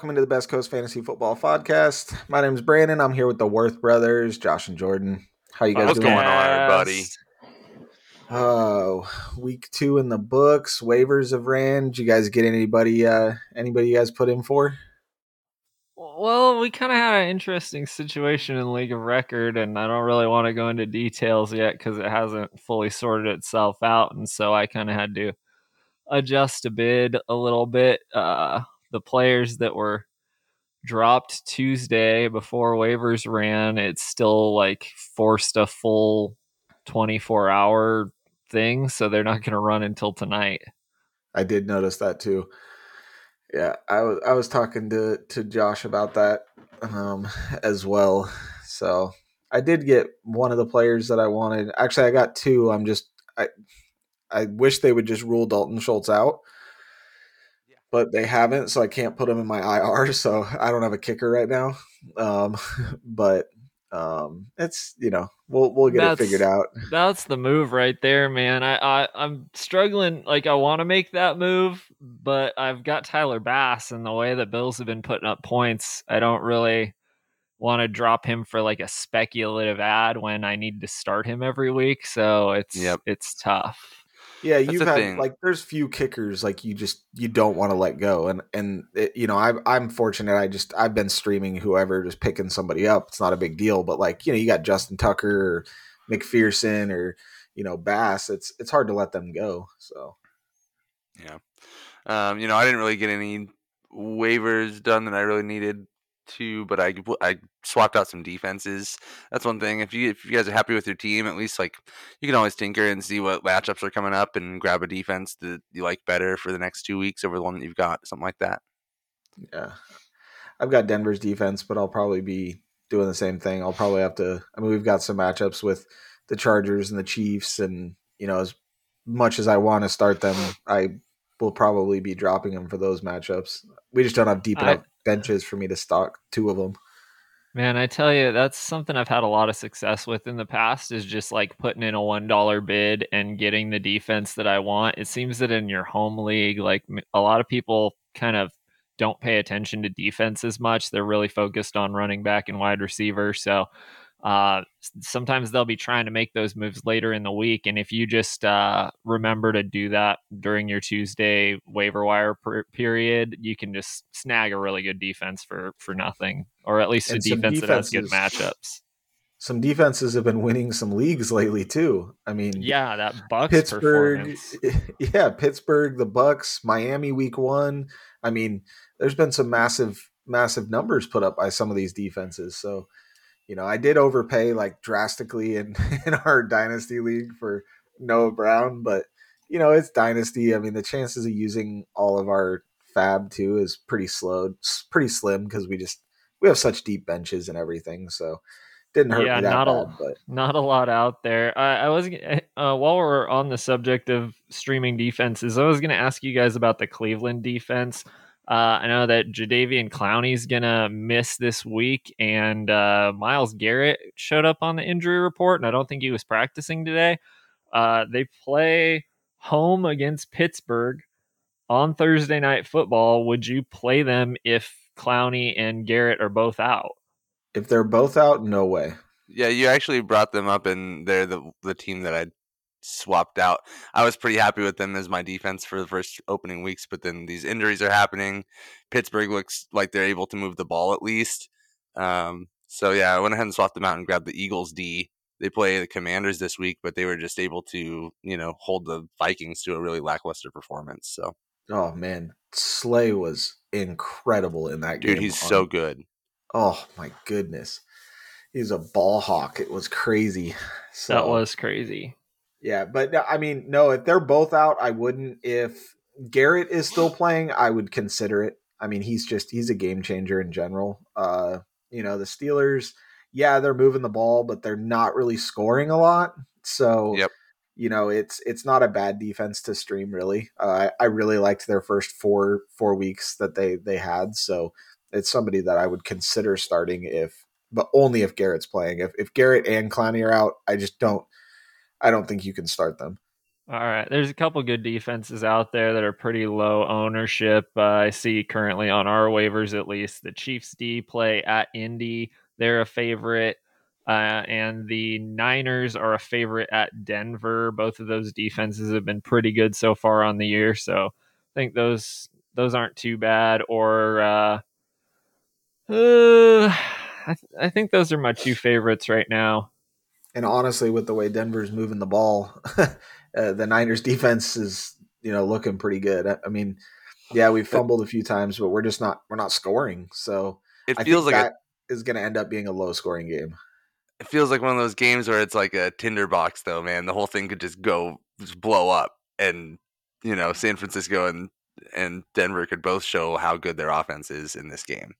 welcome into the Best Coast Fantasy Football Podcast. My name is Brandon. I'm here with the Worth brothers, Josh and Jordan. How you guys What's doing? going on, everybody? Oh, week two in the books. Waivers have ran. Did you guys get anybody? Uh, anybody you guys put in for? Well, we kind of had an interesting situation in League of Record, and I don't really want to go into details yet because it hasn't fully sorted itself out, and so I kind of had to adjust a bid a little bit. Uh, the players that were dropped Tuesday before waivers ran, it's still like forced a full 24 hour thing, so they're not going to run until tonight. I did notice that too. Yeah, I was I was talking to to Josh about that um, as well. So I did get one of the players that I wanted. Actually, I got two. I'm just I I wish they would just rule Dalton Schultz out, but they haven't, so I can't put them in my IR. So I don't have a kicker right now. Um, but um, it's you know we'll we'll get That's- it figured out. That's the move right there, man. I, I I'm struggling. Like I want to make that move, but I've got Tyler Bass, and the way the Bills have been putting up points, I don't really want to drop him for like a speculative ad when I need to start him every week. So it's Yep. it's tough. Yeah, That's you've had thing. like there's few kickers like you just you don't want to let go, and and it, you know I'm I'm fortunate. I just I've been streaming whoever, just picking somebody up. It's not a big deal, but like you know you got Justin Tucker or McPherson or you know Bass. It's it's hard to let them go. So Yeah. Um, you know, I didn't really get any waivers done that I really needed to, but I I swapped out some defenses. That's one thing. If you if you guys are happy with your team, at least like you can always tinker and see what matchups are coming up and grab a defense that you like better for the next two weeks over the one that you've got, something like that. yeah, I've got Denver's defense, but I'll probably be doing the same thing. I'll probably have to. I mean, we've got some matchups with the Chargers and the Chiefs, and you know as much as I want to start them, I will probably be dropping them for those matchups. We just don't have deep enough benches for me to stock two of them. Man, I tell you, that's something I've had a lot of success with in the past is just like putting in a $1 bid and getting the defense that I want. It seems that in your home league, like a lot of people kind of don't pay attention to defense as much. They're really focused on running back and wide receiver. So uh, sometimes they'll be trying to make those moves later in the week. And if you just uh, remember to do that during your Tuesday waiver wire per- period, you can just snag a really good defense for for nothing, or at least a And some defense that has good matchups. Some defenses have been winning some leagues lately too. I mean, Yeah, that Bucks Pittsburgh, yeah, Pittsburgh, the Bucks, Miami, week one. I mean, there's been some massive, massive numbers put up by some of these defenses. So, you know, I did overpay like drastically in in our dynasty league for Noah Brown, but you know, it's dynasty. I mean, the chances of using all of our FAAB too is pretty slow, s- pretty slim because we just we have such deep benches and everything. So, didn't hurt Yeah, me that not a- but Not a lot out there. I, I was uh, while we're on the subject of streaming defenses, I was going to ask you guys about the Cleveland defense. Uh, I know that Jadeveon Clowney's going to miss this week, and uh, Myles Garrett showed up on the injury report, and I don't think he was practicing today. Uh, they play home against Pittsburgh on Thursday night football. Would you play them if Clowney and Garrett are both out? if they're both out, no way. Yeah, you actually brought them up, and they're the the team that I swapped out. I was pretty happy with them as my defense for the first opening weeks, but then these injuries are happening. Pittsburgh looks like they're able to move the ball at least. Um, so yeah, I went ahead and swapped them out and grabbed the Eagles D. They play the Commanders this week, but they were just able to, you know, hold the Vikings to a really lackluster performance. So, Oh man, Slay was incredible in that game. dude, he's so good. Oh my goodness, he's a ball hawk. It was crazy. So That was crazy. Yeah, but I mean, no, if they're both out, I wouldn't. If Garrett is still playing, I would consider it. I mean, he's just he's a game changer in general. Uh, you know, the Steelers, yeah, they're moving the ball, but they're not really scoring a lot. So Yep. you know, it's it's not a bad defense to stream really. Uh, I, I really liked their first four four weeks that they they had. So it's somebody that I would consider starting if, but only if Garrett's playing. If if Garrett and Clowney are out, I just don't. I don't think you can start them. All right, there's a couple good defenses out there that are pretty low ownership. Uh, I see currently on our waivers, at least, the Chiefs D play at Indy. They're a favorite. Uh, and the Niners are a favorite at Denver. Both of those defenses have been pretty good so far on the year, so I think those those aren't too bad. Or uh, I, th- I think those are my two favorites right now. And honestly, with the way Denver's moving the ball, uh, the Niners defense is you know looking pretty good. I, I, mean, yeah, we've fumbled a few times, but we're just not we're not scoring. So it feels like that a, is going to end up being a low scoring game. It feels like one of those games where it's like a tinderbox though man. The whole thing could just go just blow up. And you know san francisco and and denver could both show how good their offense is in this game.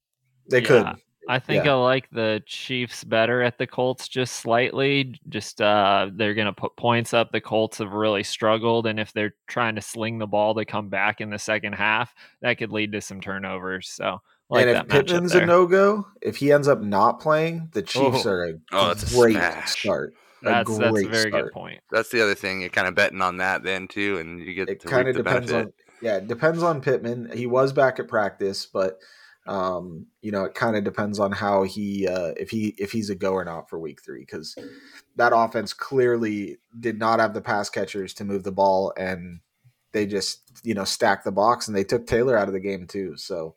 They yeah, could i think yeah. i like the chiefs better at the colts just slightly just uh they're gonna put points up the colts have really struggled and if they're trying to sling the ball to come back in the second half that could lead to some turnovers so like and if Pittman's a no go, if he ends up not playing, the Chiefs oh. are a oh, great a start. That's, a that's a very start. good point. That's the other thing. You're kind of betting on that then too, and you get it kind of depends benefit. on yeah, it depends on Pittman. He was back at practice, but um, you know, it kind of depends on how he uh, if he if he's a go or not for week three because that offense clearly did not have the pass catchers to move the ball, and they just you know stacked the box and they took Taylor out of the game too. So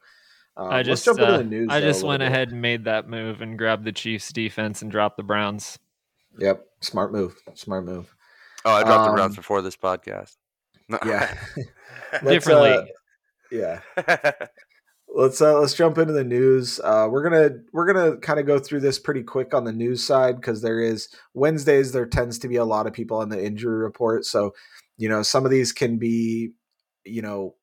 uh, I just uh, news, I just went bit. ahead and made that move and grabbed the Chiefs defense and dropped the Browns. Yep, smart move. Smart move. Oh, I dropped um, the Browns before this podcast. yeah, differently. Uh, yeah. Let's uh, let's jump into the news. Uh, we're gonna we're gonna kind of go through this pretty quick on the news side because there is Wednesdays. There tends to be a lot of people on the injury report, so you know some of these can be you know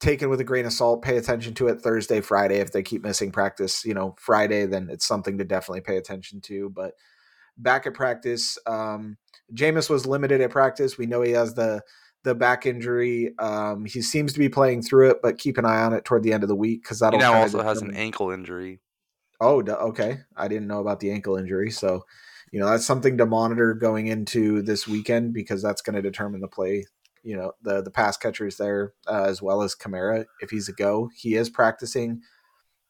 taken with a grain of salt. Pay attention to it Thursday, Friday. If they keep missing practice, you know, Friday, then it's something to definitely pay attention to. But back at practice, um, Jameis was limited at practice. We know he has the the back injury. Um, he seems to be playing through it, but keep an eye on it toward the end of the week because that'll. He now also has an ankle injury. Oh, okay. I didn't know about the ankle injury, so you know that's something to monitor going into this weekend because that's going to determine the play you know the the pass catchers there uh, as well as Kamara if he's a go. He is practicing.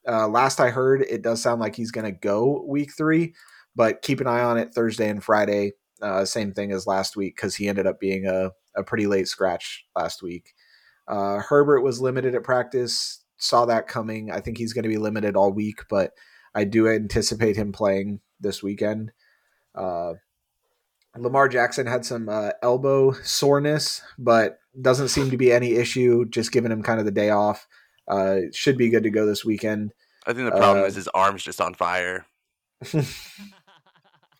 Uh, last I heard, it does sound like he's going to go week three, but keep an eye on it Thursday and Friday. Uh, same thing as last week because he ended up being a, a pretty late scratch last week. Uh, Herbert was limited at practice. Saw that coming. I think he's going to be limited all week, but I do anticipate him playing this weekend. Uh, Lamar Jackson had some uh, elbow soreness, but doesn't seem to be any issue. Just giving him kind of the day off. Uh, should be good to go this weekend. I think the problem uh, is his arm's just on fire.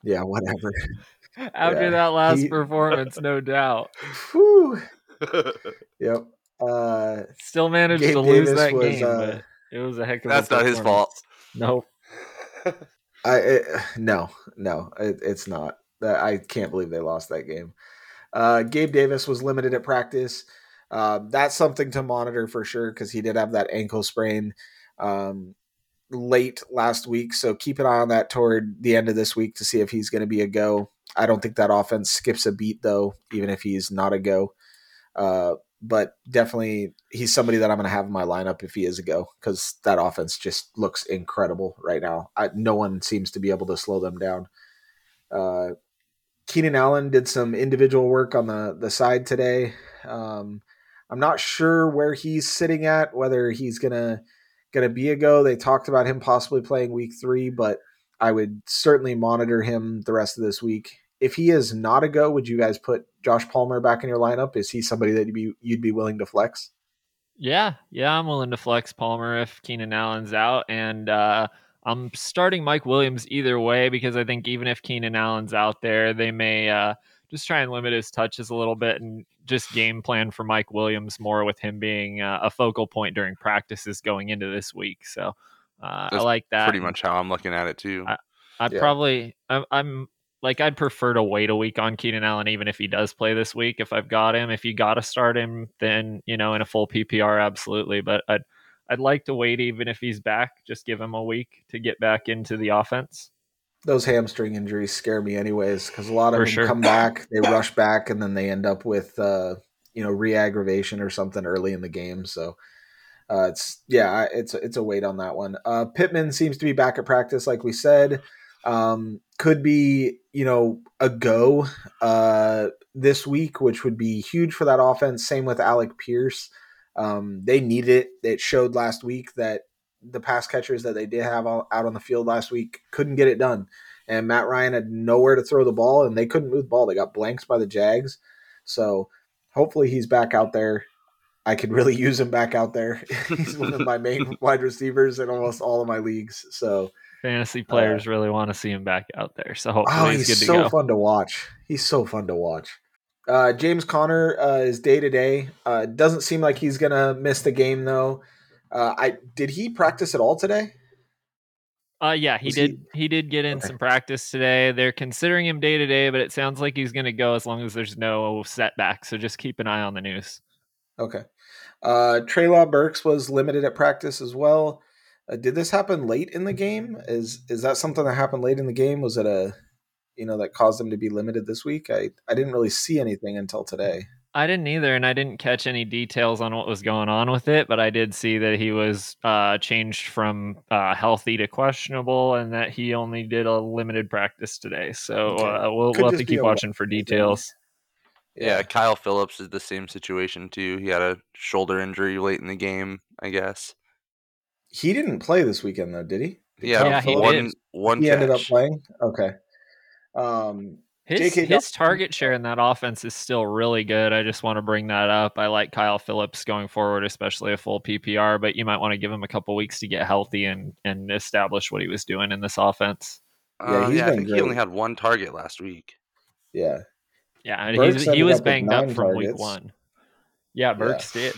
yeah, whatever. After yeah. that last he, performance, no doubt. Yep. Uh, Still managed Gabe to lose Davis that was, game, uh, but it was a heck of a That's not his fault. Nope. I it, no no it, it's not. I can't believe they lost that game. Uh, Gabe Davis was limited at practice. Uh, that's something to monitor for sure because he did have that ankle sprain um, late last week. So keep an eye on that toward the end of this week to see if he's going to be a go. I don't think that offense skips a beat though, even if he's not a go. Uh, but definitely, he's somebody that I'm going to have in my lineup if he is a go because that offense just looks incredible right now. I, no one seems to be able to slow them down. Uh, Keenan Allen did some individual work on the the side today. Um, I'm not sure where he's sitting at, whether he's gonna gonna be a go. They talked about him possibly playing week three, but I would certainly monitor him the rest of this week. If he is not a go, would you guys put Josh Palmer back in your lineup? Is he somebody that you'd be you'd be willing to flex? Yeah, yeah, I'm willing to flex Palmer if Keenan Allen's out, and uh, I'm starting Mike Williams either way because I think even if Keenan Allen's out there, they may uh, just try and limit his touches a little bit and just game plan for Mike Williams more with him being uh, a focal point during practices going into this week. So uh, I like that. Pretty much how I'm looking at it too. I, would yeah. probably I'm, I'm like I'd prefer to wait a week on Keenan Allen, even if he does play this week. If I've got him, if you got to start him, then you know in a full PPR, absolutely. But I'd I'd like to wait even if he's back, just give him a week to get back into the offense. those hamstring injuries scare me anyways because a lot of For them sure. come back, they rush back, and then they end up with uh, you know re-aggravation or something early in the game. So uh, it's yeah, it's it's a wait on that one. Uh, Pittman seems to be back at practice, like we said. Um, could be you know a go uh, this week, which would be huge for that offense. Same with Alec Pierce. Um, they need it. It showed last week that the pass catchers that they did have out out on the field last week couldn't get it done. And Matt Ryan had nowhere to throw the ball, and they couldn't move the ball. They got blanks by the Jags. So hopefully he's back out there. I could really use him back out there. he's one of my main wide receivers in almost all of my leagues. So Fantasy players really want to see him back out there. So hopefully oh, he's, he's, good to so go. fun to watch. He's so fun to watch. Uh, James Conner uh, is day to day. Uh, Doesn't seem like he's gonna miss the game though. Uh, I did he practice at all today? Uh, yeah, he Was did. He, did get in Okay. some practice today. They're considering him day to day, but it sounds like he's going to go as long as there's no setback. So just keep an eye on the news. Okay. Uh, Treylon Burks was limited at practice as well. Uh, did this happen late in the game? Is is that something that happened late in the game? Was it a you know that caused him to be limited this week? I I didn't really see anything until today. I didn't either, and I didn't catch any details on what was going on with it, but I did see that he was uh, changed from uh, healthy to questionable, and that he only did a limited practice today. So Okay. uh, we'll, we'll have to keep a watching for thing. details. Yeah. Kyle Phillips is the same situation too. He had a shoulder injury late in the game, I guess. He didn't play this weekend though, did he? Did Yeah, Yeah, he Phillips- one did. one He catch. ended up playing. Okay. Um, His, J.K. his Dobbins- target share in that offense is still really good. I just want to bring that up. I like Kyle Phillips going forward, especially a full PPR, but you might want to give him a couple weeks to get healthy and, and establish what he was doing in this offense. Yeah, Uh, he's yeah, I been think he only had one target last week. yeah. Yeah, Burks he was banged up nine from week one. Yeah, Burks did.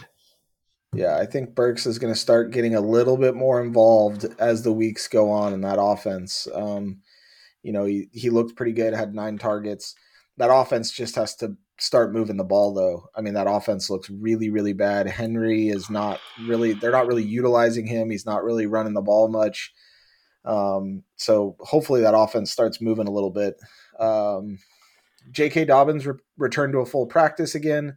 Yeah, I think Burks is going to start getting a little bit more involved as the weeks go on in that offense. Um, you know, he, he looked pretty good, had nine targets. That offense just has to start moving the ball, though. I mean, that offense looks really, really bad. Henry is not really, they're not really utilizing him. He's not really running the ball much. Um, so hopefully that offense starts moving a little bit. Um, J.K. Dobbins re- returned to a full practice again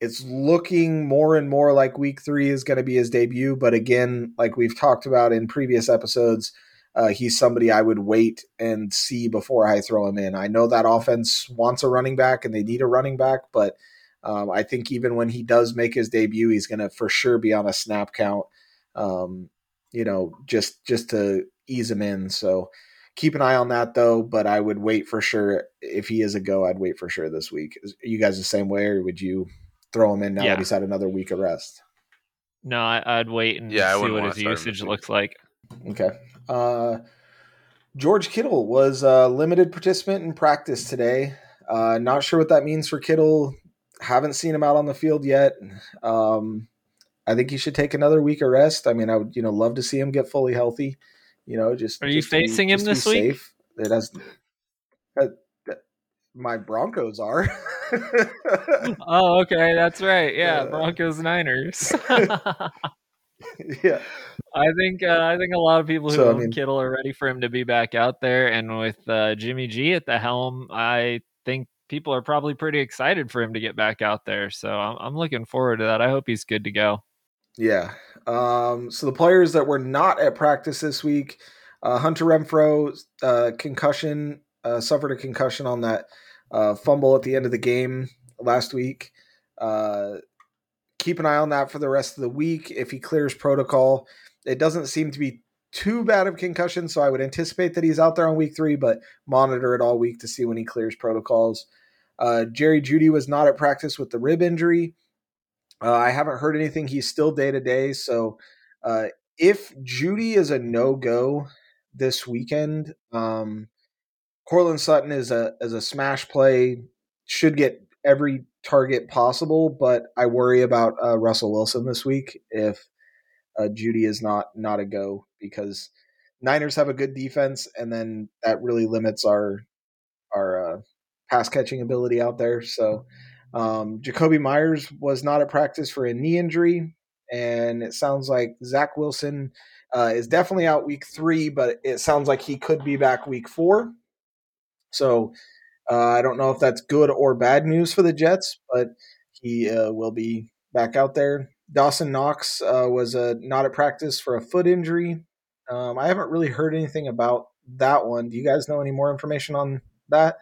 it's looking more and more like week three is going to be his debut. But again, like we've talked about in previous episodes, uh, he's somebody I would wait and see before I throw him in. I know that offense wants a running back and they need a running back, but um, I think even when he does make his debut, he's going to for sure be on a snap count. Um, you know, just just to ease him in. So keep an eye on that though. But I would wait for sure if he is a go. I'd wait for sure this week. Are you guys the same way, or would you? Throw him in now Yeah. that he's had another week of rest. No, I, I'd wait and Yeah, see what his start him this usage week. looks like. Okay. Uh, George Kittle was a limited participant in practice today. Uh, not sure what that means for Kittle. Haven't seen him out on the field yet. Um, I think he should take another week of rest. I mean, I would you know love to see him get fully healthy. You know, just Are you just to be- facing him just to be this week? safe. It has. that- that- my Broncos are. Oh, okay, that's right. Yeah, Uh, Broncos Niners. yeah. I think uh, I think a lot of people who So, I own mean- Kittle are ready for him to be back out there, and with uh, Jimmy G at the helm, I think people are probably pretty excited for him to get back out there. So I'm, I'm looking forward to that. I hope he's good to go. Yeah. Um, so the players that were not at practice this week, uh, Hunter Renfrow, uh, concussion, uh, suffered a concussion on that uh, fumble at the end of the game last week. Uh, keep an eye on that for the rest of the week. If he clears protocol, it doesn't seem to be too bad of concussion, so I would anticipate that he's out there on week three, but monitor it all week to see when he clears protocols. Uh, Jerry Jeudy was not at practice with the rib injury. Uh, I haven't heard anything. He's still day to day. So uh, if Jeudy is a no go this weekend, um, Courtland Sutton is a is a smash play. Should get every target possible, but I worry about uh, Russell Wilson this week if uh, Jeudy is not not a go because Niners have a good defense, and then that really limits our our uh, pass catching ability out there. So um, Jakobi Meyers was not at practice for a knee injury, and it sounds like Zach Wilson uh, is definitely out week three, but it sounds like he could be back week four. So uh, I don't know if that's good or bad news for the Jets, but he uh, will be back out there. Dawson Knox uh, was uh, not at practice for a foot injury. Um, I haven't really heard anything about that one. Do you guys know any more information on that?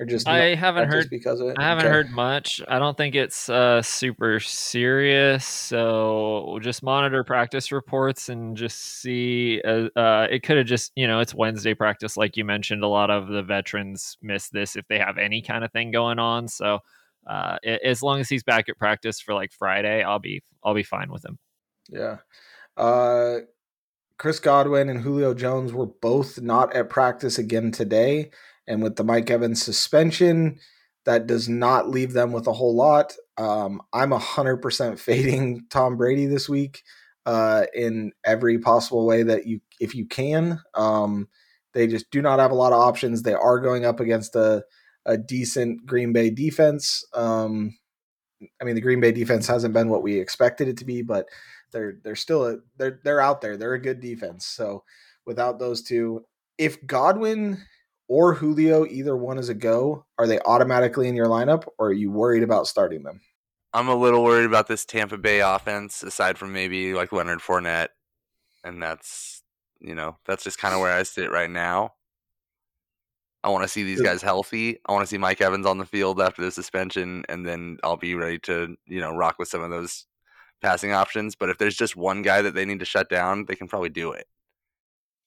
Or just I haven't heard because of it. I haven't okay. heard much. I don't think it's uh, super serious. So we'll just monitor practice reports and just see. Uh, uh, it could have just you know it's Wednesday practice, like you mentioned. A lot of the veterans miss this if they have any kind of thing going on. So uh, as long as he's back at practice for like Friday, I'll be I'll be fine with him. Yeah. Uh, Chris Godwin and Julio Jones were both not at practice again today. And with the Mike Evans suspension, that does not leave them with a whole lot. Um, I'm 100% fading Tom Brady this week uh, in every possible way that you, if you can. Um, they just do not have a lot of options. They are going up against a, a decent Green Bay defense. Um, I mean, the Green Bay defense hasn't been what we expected it to be, but they're they're still a, they're they're out there. They're a good defense. So without those two, if Godwin or Julio, either one is a go, are they automatically in your lineup or are you worried about starting them? I'm a little worried about this Tampa Bay offense, aside from maybe like Leonard Fournette. And that's, you know, that's just kind of where I sit right now. I want to see these guys healthy. I want to see Mike Evans on the field after the suspension, and then I'll be ready to, you know, rock with some of those passing options. But if there's just one guy that they need to shut down, they can probably do it.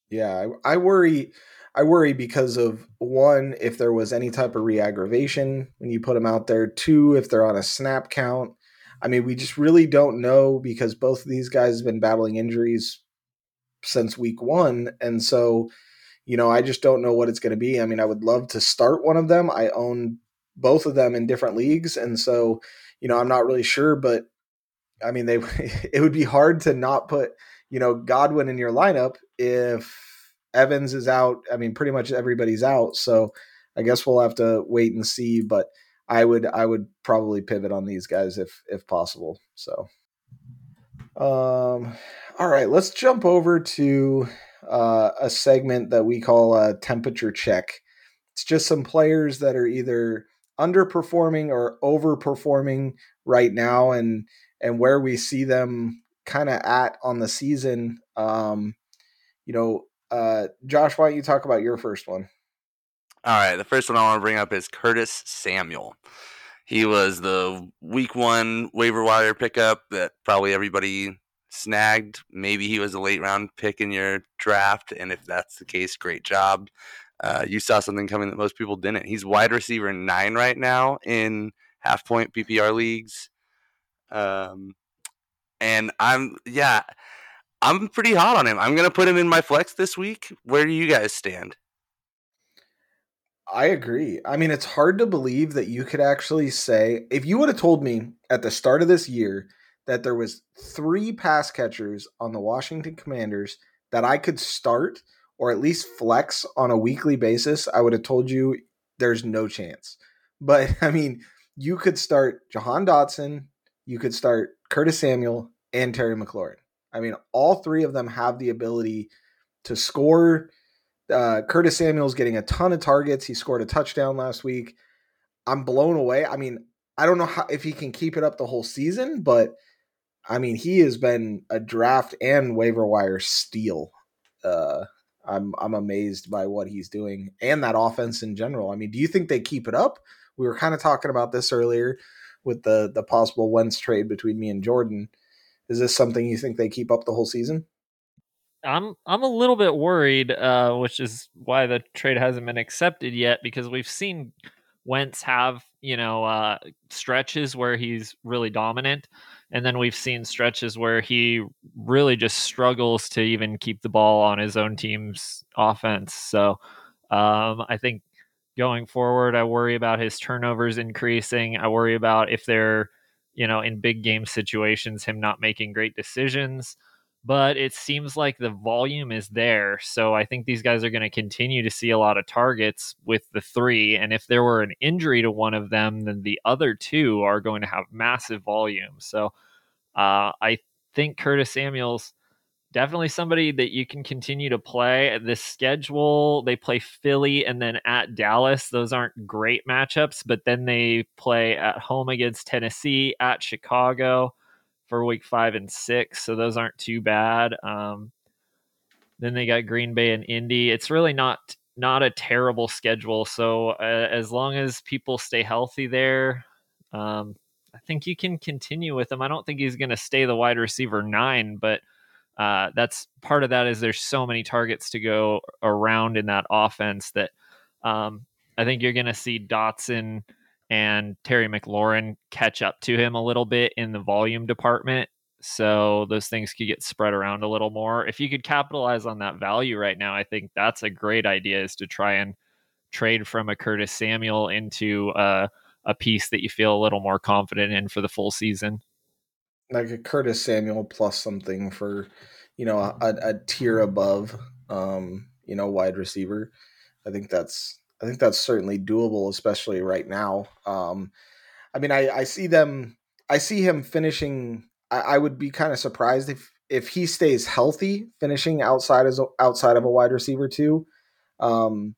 Yeah, I, I worry. I worry because of one, if there was any type of reaggravation when you put them out there. Two, if they're on a snap count. I mean, we just really don't know because both of these guys have been battling injuries since week one. And so, you know, I just don't know what it's going to be. I mean, I would love to start one of them. I own both of them in different leagues. And so, you know, I'm not really sure, but I mean, they, it would be hard to not put, you know, Godwin in your lineup if Evans is out. I mean, pretty much everybody's out. So I guess we'll have to wait and see. But I would I would probably pivot on these guys if if possible. So um all right, let's jump over to uh, a segment that we call a temperature check. It's just some players that are either underperforming or overperforming right now and and where we see them kind of at on the season um you know uh, Josh, why don't you talk about your first one? All right, the first one I want to bring up is Curtis Samuel. He was the week one waiver wire pickup that probably everybody snagged. Maybe he was a late round pick in your draft, and if that's the case, great job. Uh, you saw something coming that most people didn't. He's wide receiver nine right now in half point PPR leagues. Um, and I'm yeah, I'm pretty hot on him. I'm going to put him in my flex this week. Where do you guys stand? I agree. I mean, it's hard to believe that you could actually say if you would have told me at the start of this year that there was three pass catchers on the Washington Commanders that I could start or at least flex on a weekly basis, I would have told you there's no chance. But I mean, you could start Jahan Dotson, you could start Curtis Samuel and Terry McLaurin. I mean, all three of them have the ability to score. Uh, Curtis Samuel's getting a ton of targets. He scored a touchdown last week. I'm blown away. I mean, I don't know how if he can keep it up the whole season, but I mean, he has been a draft and waiver wire steal. Uh, I'm I'm amazed by what he's doing and that offense in general. I mean, do you think they keep it up? We were kind of talking about this earlier with the the possible Wentz trade between me and Jordan. Is this something you think they keep up the whole season? I'm I'm a little bit worried, uh, which is why the trade hasn't been accepted yet, because we've seen Wentz have you know uh, stretches where he's really dominant, and then we've seen stretches where he really just struggles to even keep the ball on his own team's offense. So um, I think going forward, I worry about his turnovers increasing. I worry about if they're you know, in big game situations, him not making great decisions. But it seems like the volume is there. So I think these guys are going to continue to see a lot of targets with the three. And if there were an injury to one of them, then the other two are going to have massive volume. So uh, I think Curtis Samuels definitely somebody that you can continue to play. This schedule, they play Philly and then at Dallas. Those aren't great matchups, but then they play at home against Tennessee, at Chicago for week five and six. So those aren't too bad. Um, then they got Green Bay and Indy. It's really not not a terrible schedule. So uh, as long as people stay healthy there, um, I think you can continue with him. I don't think he's going to stay the wide receiver nine, but uh, that's part of that is there's so many targets to go around in that offense that um, I think you're going to see Dotson and Terry McLaurin catch up to him a little bit in the volume department. So those things could get spread around a little more. If you could capitalize on that value right now, I think that's a great idea is to try and trade from a Curtis Samuel into uh, a piece that you feel a little more confident in for the full season. Like a Curtis Samuel plus something for, you know, a, a tier above, um, you know, wide receiver. I think that's I think that's certainly doable, especially right now. Um, I mean, I, I see them. I see him finishing. I, I would be kind of surprised if if he stays healthy, finishing outside as outside of a wide receiver too. Um,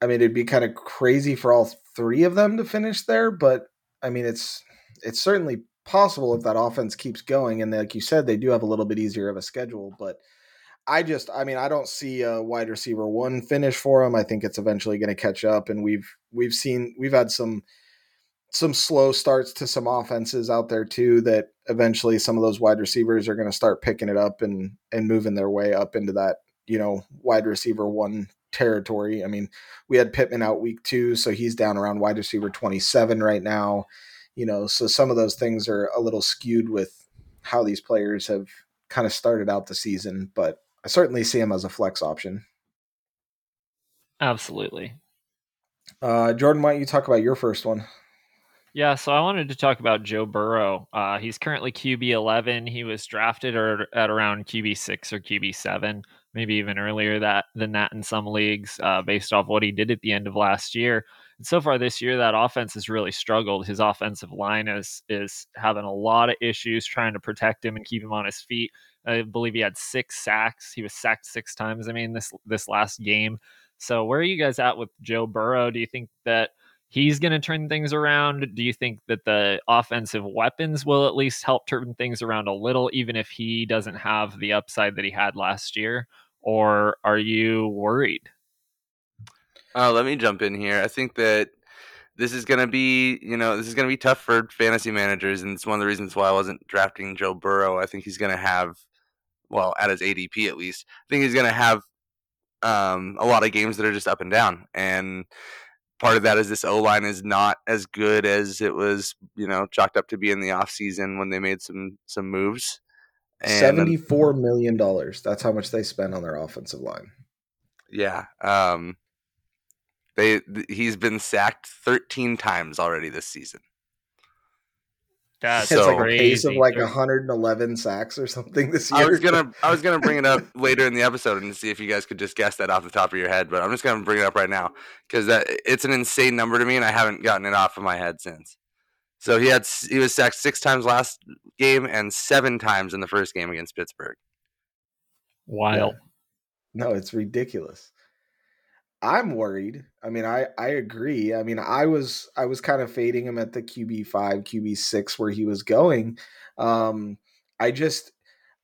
I mean, it'd be kind of crazy for all three of them to finish there, but I mean, it's it's certainly possible if that offense keeps going. And like you said, they do have a little bit easier of a schedule, but I just, I mean, I don't see a wide receiver one finish for him. I think it's eventually going to catch up, and we've we've seen we've had some some slow starts to some offenses out there too that eventually some of those wide receivers are going to start picking it up and and moving their way up into that you know wide receiver one territory. I mean, we had Pittman out week two, so he's down around wide receiver 27 right now. You know, so some of those things are a little skewed with how these players have kind of started out the season, but I certainly see him as a flex option. Absolutely. Uh, Jordan, why don't you talk about your first one? Yeah, so I wanted to talk about Joe Burrow. Uh, he's currently QB 11. He was drafted or at around QB 6 or QB 7 maybe even earlier that than that in some leagues, uh, based off what he did at the end of last year. And so far this year, that offense has really struggled. His offensive line is is having a lot of issues trying to protect him and keep him on his feet. I believe he had six sacks. He was sacked six times. I mean, this this last game. So where are you guys at with Joe Burrow? Do you think that he's going to turn things around? Do you think that the offensive weapons will at least help turn things around a little, even if he doesn't have the upside that he had last year? or are you worried? Uh, let me jump in here. I think that this is going to be, you know, this is going to be tough for fantasy managers, and it's one of the reasons why I wasn't drafting Joe Burrow. I think he's going to have, well, at his ADP at least, I think he's going to have um, a lot of games that are just up and down, and part of that is this O line is not as good as it was, you know, chalked up to be in the offseason when they made some some moves. Seventy-four million dollars. That's how much they spend on their offensive line. Yeah. Um, they he's been sacked 13 times already this season. That's it's so like a pace of like 111 sacks or something this year. I was gonna I was gonna bring it up later in the episode and see if you guys could just guess that off the top of your head, but I'm just gonna bring it up right now because that it's an insane number to me and I haven't gotten it off of my head since. So he had he was sacked six times last game and seven times in the first game against Pittsburgh. Wild. Yeah. No, it's ridiculous. I'm worried. I mean, I I agree. I mean, I was I was kind of fading him at the QB five, QB six where he was going. Um, I just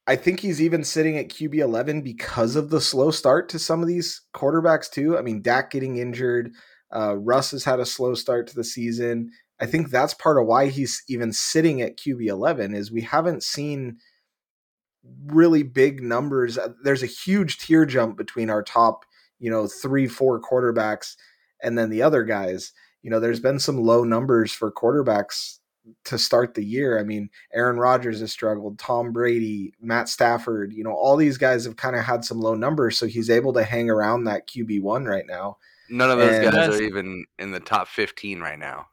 I think he's even sitting at QB eleven because of the slow start to some of these quarterbacks too. I mean, Dak getting injured. Uh, Russ has had a slow start to the season. I think that's part of why he's even sitting at QB 11 is we haven't seen really big numbers. Uh, there's a huge tier jump between our top, you know, 3 4 quarterbacks and then the other guys. You know, there's been some low numbers for quarterbacks to start the year. I mean, Aaron Rodgers has struggled, Tom Brady, Matt Stafford, you know, all these guys have kind of had some low numbers so he's able to hang around that QB1 right now. None of those and guys are even in the top 15 right now.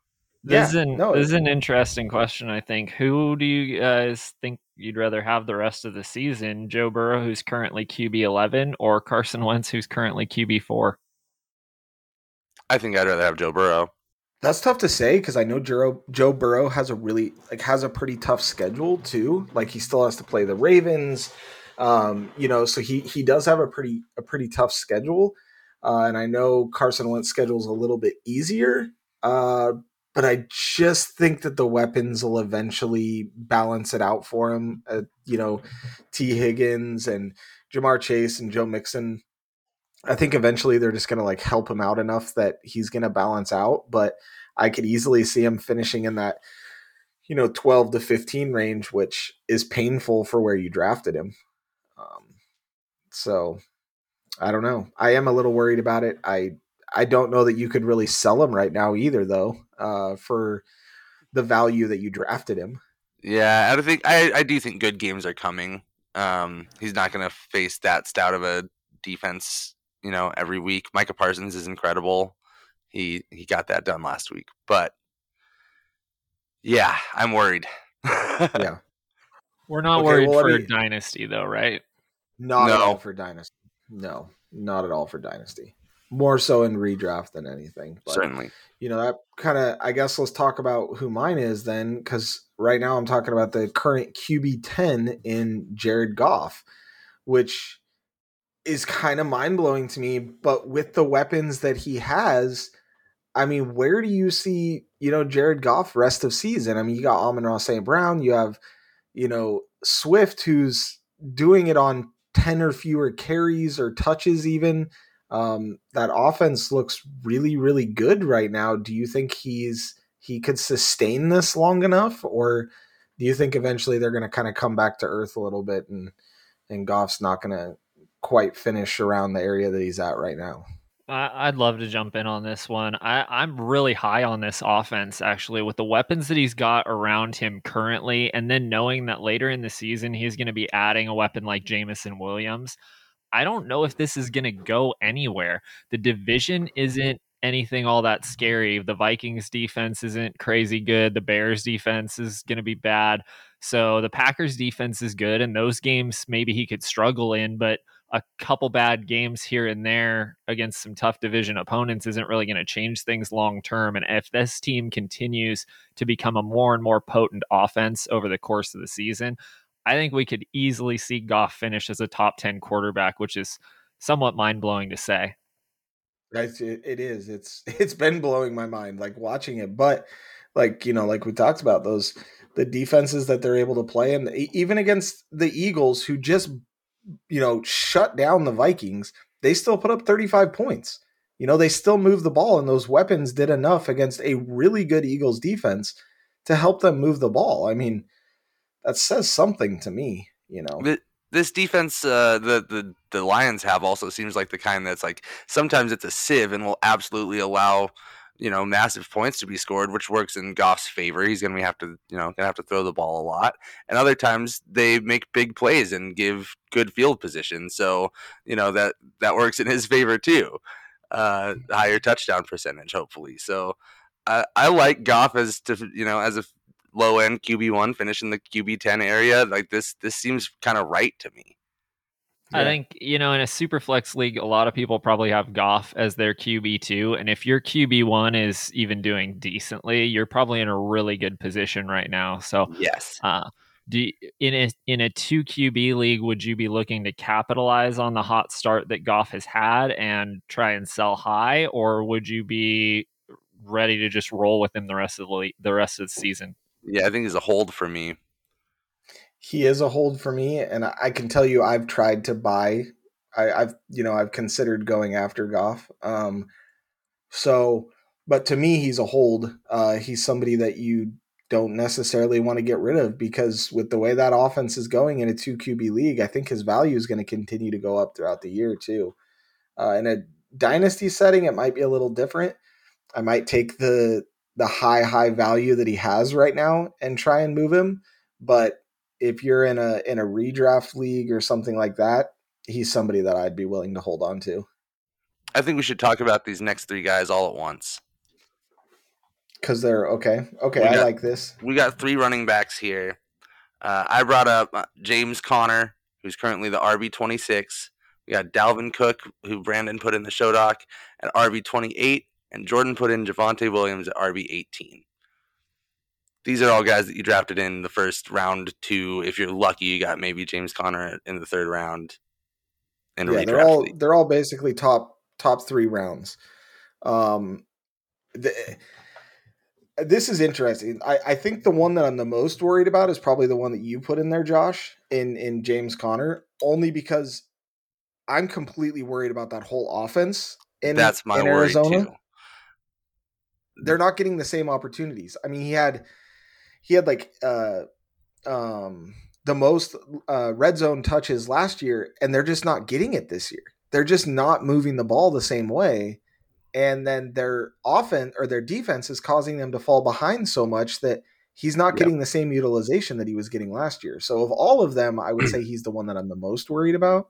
This, yeah, is an, no, this is an interesting question, I think. Who do you guys think you'd rather have the rest of the season? Joe Burrow, who's currently QB 11, or Carson Wentz, who's currently QB 4? I think I'd rather have Joe Burrow. That's tough to say because I know Joe, Joe Burrow has a really like has a pretty tough schedule too. Like he still has to play the Ravens, Um, you know, so he he does have a pretty a pretty tough schedule, uh, and I know Carson Wentz schedule is a little bit easier. Uh, but I just think that the weapons will eventually balance it out for him. Uh, you know, Tee Higgins and Ja'Marr Chase and Joe Mixon. I think eventually they're just going to like help him out enough that he's going to balance out. But I could easily see him finishing in that, you know, 12 to 15 range, which is painful for where you drafted him. Um, so I don't know. I am a little worried about it. I I don't know that you could really sell him right now either, though, uh, for the value that you drafted him. Yeah, I think I, I do think good games are coming. Um, he's not going to face that stout of a defense, you know, every week. Micah Parsons is incredible. He he got that done last week, but yeah, I'm worried. yeah, we're not okay, worried well, for me... dynasty though, right? Not no. at all for dynasty. No, not at all for dynasty more so in redraft than anything. But, Certainly. You know, that kind of, I guess let's talk about who mine is then, because right now I'm talking about the current QB 10 in Jared Goff, which is kind of mind blowing to me. But with the weapons that he has, I mean, where do you see, you know, Jared Goff rest of season? I mean, you got Amon-Ra St. Brown, you have, you know, Swift, who's doing it on 10 or fewer carries or touches, even um, that offense looks really, really good right now. Do you think he's he could sustain this long enough, or do you think eventually they're going to kind of come back to earth a little bit and and Goff's not going to quite finish around the area that he's at right now? I'd love to jump in on this one. I, am really high on this offense, actually, with the weapons that he's got around him currently, and then knowing that later in the season he's going to be adding a weapon like Jameson Williams. I don't know if this is going to go anywhere. The division isn't anything all that scary. The Vikings defense isn't crazy good. The Bears defense is going to be bad. So the Packers defense is good and those games maybe he could struggle in, but a couple bad games here and there against some tough division opponents isn't really going to change things long term and if this team continues to become a more and more potent offense over the course of the season, I think we could easily see Goff finish as a top 10 quarterback, which is somewhat mind blowing to say. It, it is. It's it's been blowing my mind, like watching it. But like you know, like we talked about those the defenses that they're able to play, and even against the Eagles, who just you know shut down the Vikings, they still put up 35 points. You know, they still move the ball, and those weapons did enough against a really good Eagles defense to help them move the ball. I mean, that says something to me, you know. this defense, uh, the the the Lions have also seems like the kind that's like sometimes it's a sieve and will absolutely allow you know massive points to be scored, which works in Goff's favor. He's going to have to you know gonna have to throw the ball a lot, and other times they make big plays and give good field position. So you know that that works in his favor too. Uh, higher touchdown percentage, hopefully. So I, I like Goff as to you know as a low end QB one, finish in the QB ten area. Like this, this seems kind of right to me. I think you know in a super flex league, a lot of people probably have Goff as their QB two, and if your QB one is even doing decently, you're probably in a really good position right now. So yes, uh, do you, in a in a two QB league, would you be looking to capitalize on the hot start that Goff has had and try and sell high, or would you be ready to just roll with him the rest of the the rest of the season? Yeah, I think he's a hold for me. He is a hold for me, and I can tell you, I've tried to buy. I, have you know I've considered going after Goff. Um, so, but to me, he's a hold. Uh, he's somebody that you don't necessarily want to get rid of because with the way that offense is going in a two QB league, I think his value is going to continue to go up throughout the year too. Uh, in a dynasty setting, it might be a little different. I might take the the high high value that he has right now and try and move him. But if you're in a in a redraft league or something like that, he's somebody that I'd be willing to hold on to. I think we should talk about these next three guys all at once. Cause they're okay. Okay, got, I like this. We got three running backs here. Uh, I brought up uh, James Conner who's currently the RB twenty six. We got Dalvin Cook, who Brandon put in the show doc at RB twenty eight, and Jordan put in Javonte Williams at RB 18. these are all guys that you drafted in the first round two. If you're lucky, you got maybe James Conner in the third round. And yeah, they're all league. they're all basically top top three rounds. Um, the, this is interesting. I, I think the one that I'm the most worried about is probably the one that you put in there, Josh, in in James Conner, only because I'm completely worried about that whole offense in, That's my in Arizona. Too. They're not getting the same opportunities. I mean, he had he had like uh um the most uh, red zone touches last year, and they're just not getting it this year. They're just not moving the ball the same way and then their offense or their defense is causing them to fall behind so much that he's not yep. getting the same utilization that he was getting last year. So of all of them, I would say he's the one that I'm the most worried about.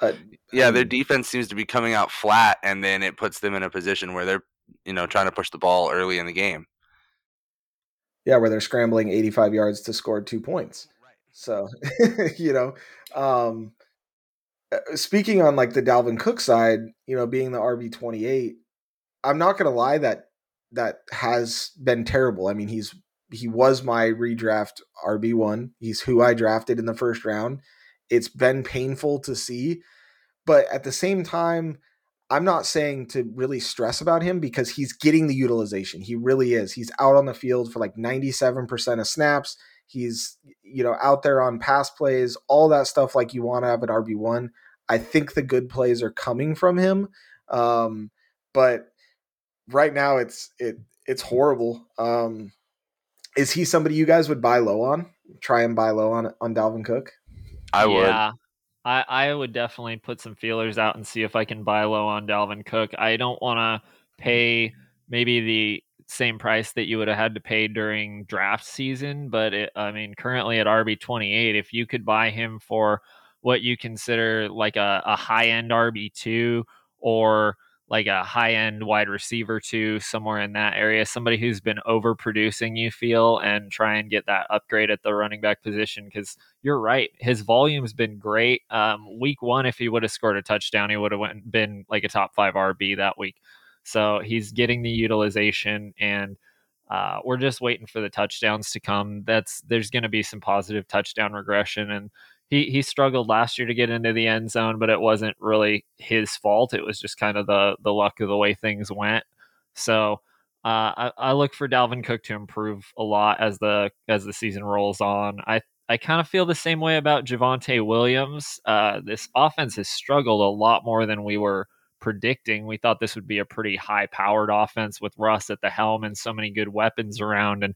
Uh, yeah, their defense seems to be coming out flat, and then it puts them in a position where they're you know trying to push the ball early in the game. Yeah, where they're scrambling 85 yards to score two points. Right. So you know, um, uh, speaking on like the Dalvin Cook side, you know, being the RB 28, I'm not gonna lie that that has been terrible. I mean, he's he was my redraft RB one. He's who I drafted in the first round. It's been painful to see, but at the same time, I'm not saying to really stress about him because he's getting the utilization. He really is. He's out on the field for like 97% of snaps. He's you know out there on pass plays, all that stuff like you want to have at RB one. I think the good plays are coming from him, um, but right now it's it it's horrible. Um, is he somebody you guys would buy low on? Try and buy low on on Dalvin Cook? I would. Yeah. I, I would definitely put some feelers out and see if I can buy low on Dalvin Cook. I don't want to pay maybe the same price that you would have had to pay during draft season, but it, I mean, currently at RB twenty eight, if you could buy him for what you consider like a, a high end RB two or like a high end wide receiver to somewhere in that area, somebody who's been overproducing, you feel, and try and get that upgrade at the running back position. Because you're right, his volume's been great. Um, week one, if he would have scored a touchdown, he would have been like a top five RB that week. So he's getting the utilization and. Uh, we're just waiting for the touchdowns to come. That's there's going to be some positive touchdown regression, and he he struggled last year to get into the end zone, but it wasn't really his fault. It was just kind of the the luck of the way things went. So uh, I, I look for Dalvin Cook to improve a lot as the as the season rolls on. I I kind of feel the same way about Javonte Williams. Uh, this offense has struggled a lot more than we were predicting. We thought this would be a pretty high powered offense with Russ at the helm and so many good weapons around, and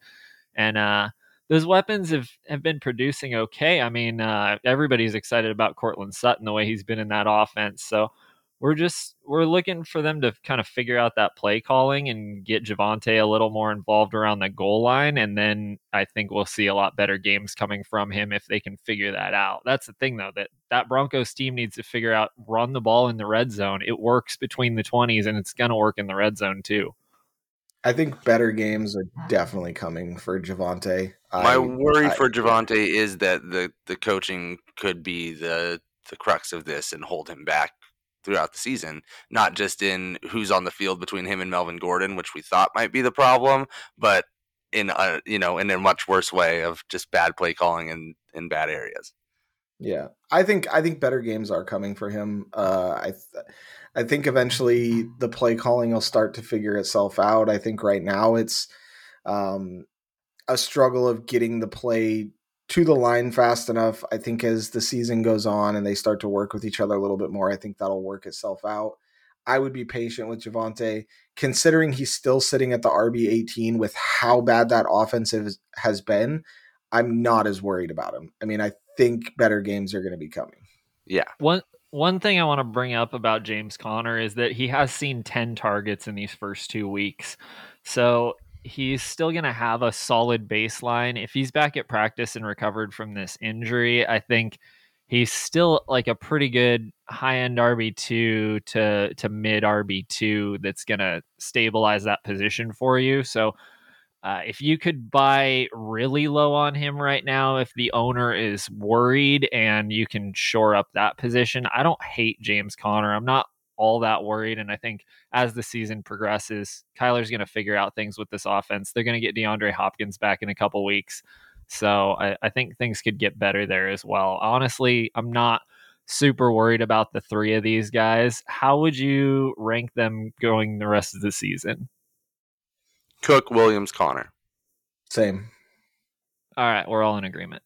and uh, those weapons have, have been producing okay. I mean, uh, everybody's excited about Courtland Sutton the way he's been in that offense. So we're just we're looking for them to kind of figure out that play calling and get Javonte a little more involved around the goal line, and then I think we'll see a lot better games coming from him if they can figure that out. That's the thing though that that Broncos team needs to figure out run the ball in the red zone. It works between the twenties, and it's gonna work in the red zone too. I think better games are definitely coming for Javonte. My worry I, for Javonte is that the the coaching could be the the crux of this and hold him back throughout the season, not just in who's on the field between him and Melvin Gordon, which we thought might be the problem, but in a you know in a much worse way of just bad play calling in in bad areas. Yeah, I think I think better games are coming for him. Uh, I th- I think eventually the play calling will start to figure itself out. I think right now it's um, a struggle of getting the play to the line fast enough. I think as the season goes on and they start to work with each other a little bit more, I think that'll work itself out. I would be patient with Javonte, considering he's still sitting at the RB 18 with how bad that offensive has been. I'm not as worried about him. I mean, I think better games are going to be coming. Yeah. One one thing I want to bring up about James Conner is that he has seen 10 targets in these first 2 weeks. So he's still going to have a solid baseline. If he's back at practice and recovered from this injury, I think he's still like a pretty good high end RB2 to to mid RB2 that's going to stabilize that position for you. So uh, if you could buy really low on him right now, if the owner is worried and you can shore up that position, I don't hate James Conner. I'm not all that worried. And I think as the season progresses, Kyler's going to figure out things with this offense. They're going to get DeAndre Hopkins back in a couple weeks. So I, I think things could get better there as well. Honestly, I'm not super worried about the three of these guys. How would you rank them going the rest of the season? Cook, Williams, Conner. Same. All right, we're all in agreement.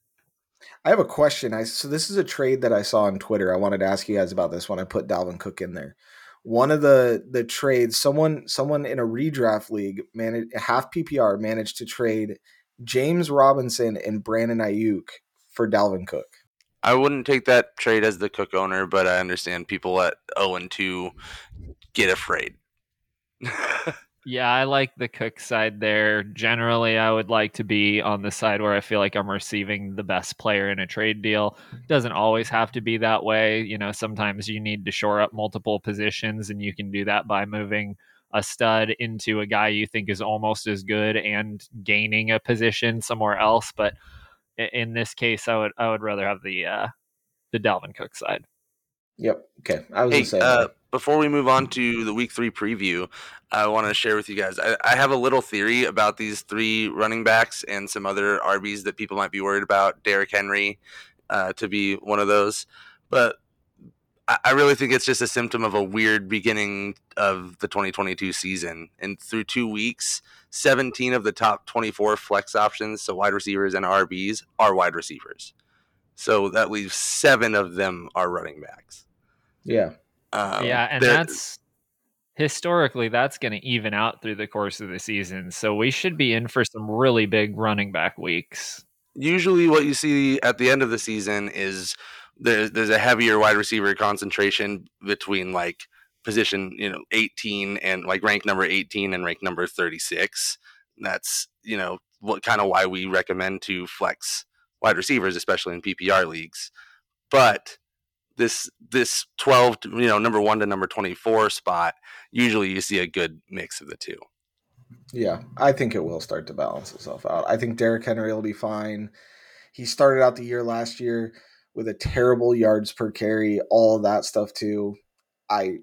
I have a question. I so this is a trade that I saw on Twitter. I wanted to ask you guys about this when I put Dalvin Cook in there. One of the the trades, someone someone in a redraft league managed half PPR managed to trade James Robinson and Brandon Aiyuk for Dalvin Cook. I wouldn't take that trade as the Cook owner, but I understand people at 0 and 2 get afraid. Yeah, I like the Cook side there. Generally, I would like to be on the side where I feel like I'm receiving the best player in a trade deal. Doesn't always have to be that way. You know, sometimes you need to shore up multiple positions, and you can do that by moving a stud into a guy you think is almost as good and gaining a position somewhere else. But in this case, I would I would rather have the uh, the Dalvin Cook side. Yep. Okay. I was hey, the same. uh, before we move on to the week three preview, I want to share with you guys. I, I, have a little theory about these three running backs and some other RBs that people might be worried about. Derrick Henry uh, to be one of those, but I, I really think it's just a symptom of a weird beginning of the 2022 season. And through two weeks, 17 of the top 24 flex options, so wide receivers and RBs, are wide receivers. So that leaves seven of them are running backs. Yeah. Um, yeah, and that's historically that's going to even out through the course of the season. So we should be in for some really big running back weeks. Usually, what you see at the end of the season is there's there's a heavier wide receiver concentration between like position you know 18 and like rank number 18 and rank number 36. That's you know what kind of why we recommend to flex wide receivers, especially in PPR leagues. But this this 12 you know number 1 to number 24 spot usually you see a good mix of the two. Yeah i think it will start to balance itself out. I think Derrick henry will be fine. He started out the year last year with a terrible yards per carry all that stuff too. I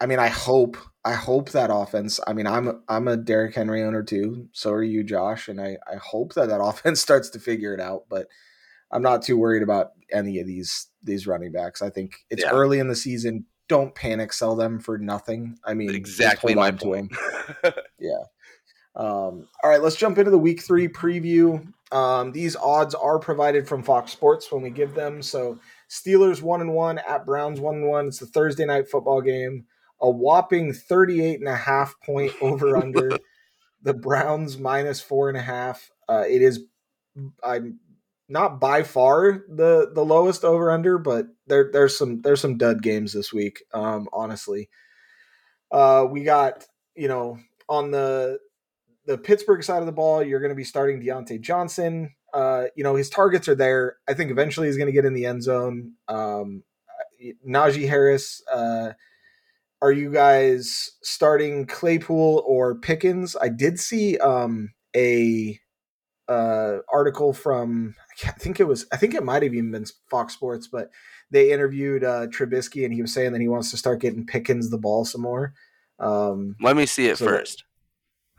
i mean i hope i hope that offense i mean i'm i'm a Derrick henry owner too so are you josh and i i hope that that offense starts to figure it out but i'm not too worried about any of these these running backs. I think it's yeah. early in the season. Don't panic sell them for nothing. I mean, exactly my point. yeah. Um, all right, let's jump into the week three preview. Um, these odds are provided from Fox Sports when we give them. So Steelers one and one at Browns one and one. It's the Thursday night football game. A whopping 38 and a half point over under. the Browns minus four and a half. Uh, it is I'm not by far the the lowest over under, but there there's some there's some dud games this week. Um, honestly, uh, we got you know on the the Pittsburgh side of the ball, you're going to be starting Diontae Johnson. Uh, you know his targets are there. I think eventually he's going to get in the end zone. Um, Najee Harris. Uh, are you guys starting Claypool or Pickens? I did see um, a uh, article from I think it was I think it might have even been Fox Sports, but they interviewed uh, Trubisky and he was saying that he wants to start getting Pickens the ball some more. Um, Let me see it so first.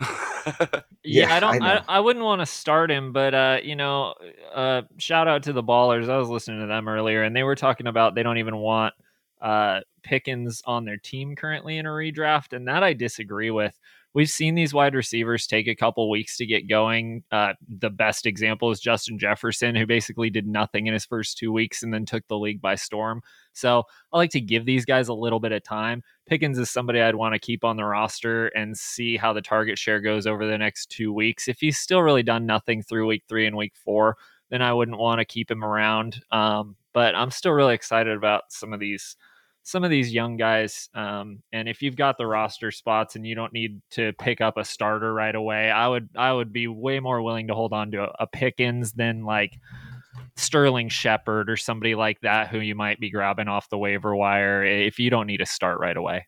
yeah, yeah, I don't. I, I, I, wouldn't want to start him, but uh, you know, uh, shout out to the Ballers. I was listening to them earlier, and they were talking about they don't even want uh Pickens on their team currently in a redraft, and that I disagree with we've seen these wide receivers take a couple weeks to get going. Uh, the best example is Justin Jefferson, who basically did nothing in his first two weeks and then took the league by storm. So I like to give these guys a little bit of time. Pickens is somebody I'd want to keep on the roster and see how the target share goes over the next two weeks. If he's still really done nothing through week three and week four, then I wouldn't want to keep him around. Um, but I'm still really excited about some of these some of these young guys. Um, and if you've got the roster spots and you don't need to pick up a starter right away, I would I would be way more willing to hold on to a, a Pickens than like Sterling Shepard or somebody like that who you might be grabbing off the waiver wire if you don't need a start right away.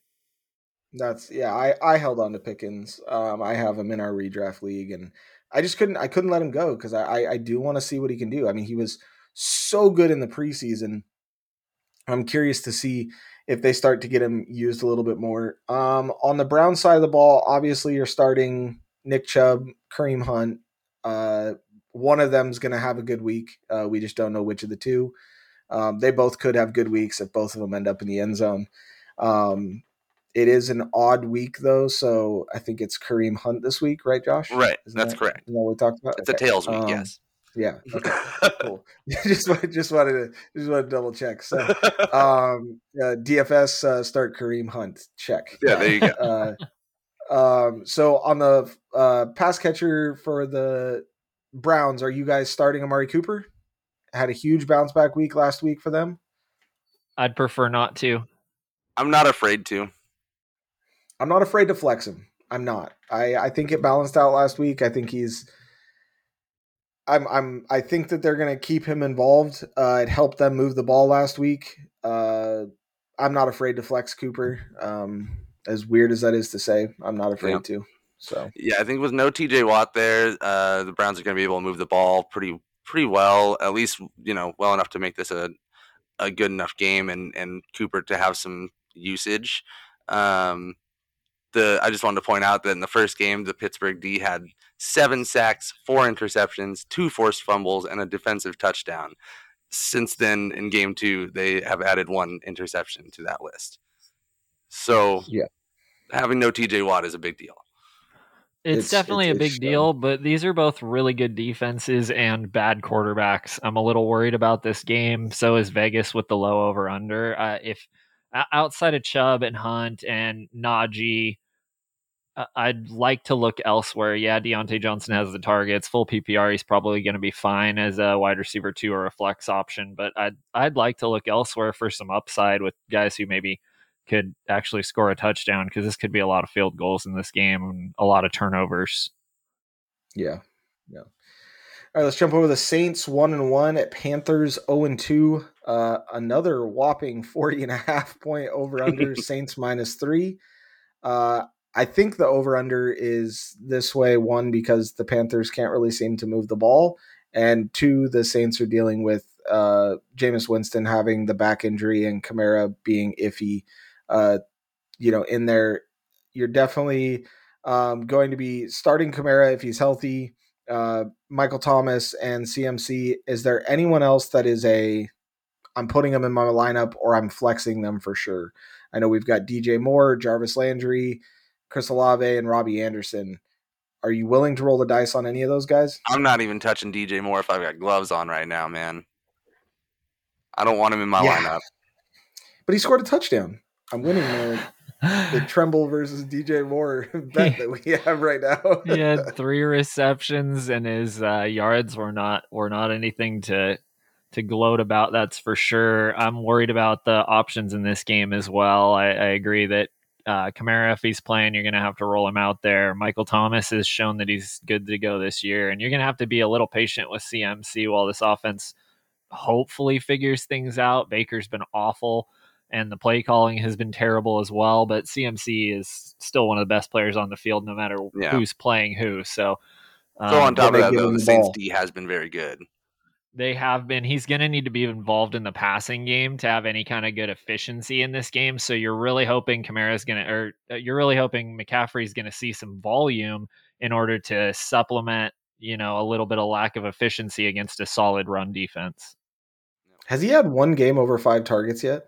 That's yeah. I I held on to Pickens. Um, I have him in our redraft league, and I just couldn't I couldn't let him go because I, I I do want to see what he can do. I mean, he was so good in the preseason I'm curious to see if they start to get him used a little bit more. Um, on the Brown side of the ball, obviously you're starting Nick Chubb, Kareem Hunt. Uh, one of them's going to have a good week. Uh, we just don't know which of the two. Um, they both could have good weeks if both of them end up in the end zone. Um, it is an odd week though, so I think it's Kareem Hunt this week, right, Josh? Right, Isn't that's that, correct. You know what we talked about? It's okay. a tails week, um, yes. Yeah. Okay. cool. just just wanted to just wanted to double check. So, um, uh, DFS uh, start Kareem Hunt check. Yeah, there you go. Uh, um, so on the uh, pass catcher for the Browns, are you guys starting Amari Cooper? Had a huge bounce back week last week for them. I'd prefer not to. I'm not afraid to. I'm not afraid to flex him. I'm not. I I think it balanced out last week. I think he's I'm I'm I think that they're going to keep him involved. Uh, it helped them move the ball last week. Uh, I'm not afraid to flex Cooper. Um, as weird as that is to say, I'm not afraid yeah. to. So yeah, I think with no TJ Watt there, uh, the Browns are going to be able to move the ball pretty pretty well. At least you know well enough to make this a a good enough game and and Cooper to have some usage. Um, the I just wanted to point out that in the first game, the Pittsburgh D had seven sacks, four interceptions, two forced fumbles, and a defensive touchdown. Since then, in game two, they have added one interception to that list. So, yeah, having no TJ Watt is a big deal. It's, it's definitely it's, a big it's, deal, but these are both really good defenses and bad quarterbacks. I'm a little worried about this game. So is Vegas with the low over under. Uh, if outside of Chubb and Hunt and Najee, uh, I'd like to look elsewhere. Yeah, Diontae Johnson has the targets. Full PPR, he's probably going to be fine as a wide receiver two or a flex option. But I'd I'd like to look elsewhere for some upside with guys who maybe could actually score a touchdown because this could be a lot of field goals in this game and a lot of turnovers. Yeah, yeah. All right, let's jump over the Saints one and one at Panthers 0 and 2. Uh, another whopping 40 and a half point over under Saints minus three. Uh, I think the over under is this way one because the Panthers can't really seem to move the ball, and two the Saints are dealing with uh, Jameis Winston having the back injury and Kamara being iffy. Uh, you know, in there, you're definitely um, going to be starting Kamara if he's healthy. Uh, Michael Thomas and CMC. Is there anyone else that is a I'm putting them in my lineup or I'm flexing them for sure? I know we've got DJ Moore, Jarvis Landry. Chris Olave and Robbie Anderson. Are you willing to roll the dice on any of those guys? I'm not even touching DJ Moore if I've got gloves on right now, man. I don't want him in my yeah. lineup. But he scored a touchdown. I'm winning the, the Tremble versus DJ Moore bet that we have right now. he had three receptions and his uh, yards were not were not anything to to gloat about. That's for sure. I'm worried about the options in this game as well. I, I agree that uh, Kamara, if he's playing, you're going to have to roll him out there. Michael Thomas has shown that he's good to go this year, and you're going to have to be a little patient with CMC while this offense hopefully figures things out. Baker's been awful, and the play calling has been terrible as well. But CMC is still one of the best players on the field, no matter yeah. who's playing who. So, um, so on top of that, though, the Saints D has been very good they have been he's going to need to be involved in the passing game to have any kind of good efficiency in this game so you're really hoping Kamara's going to or uh, you're really hoping McCaffrey's going to see some volume in order to supplement you know a little bit of lack of efficiency against a solid run defense has he had one game over 5 targets yet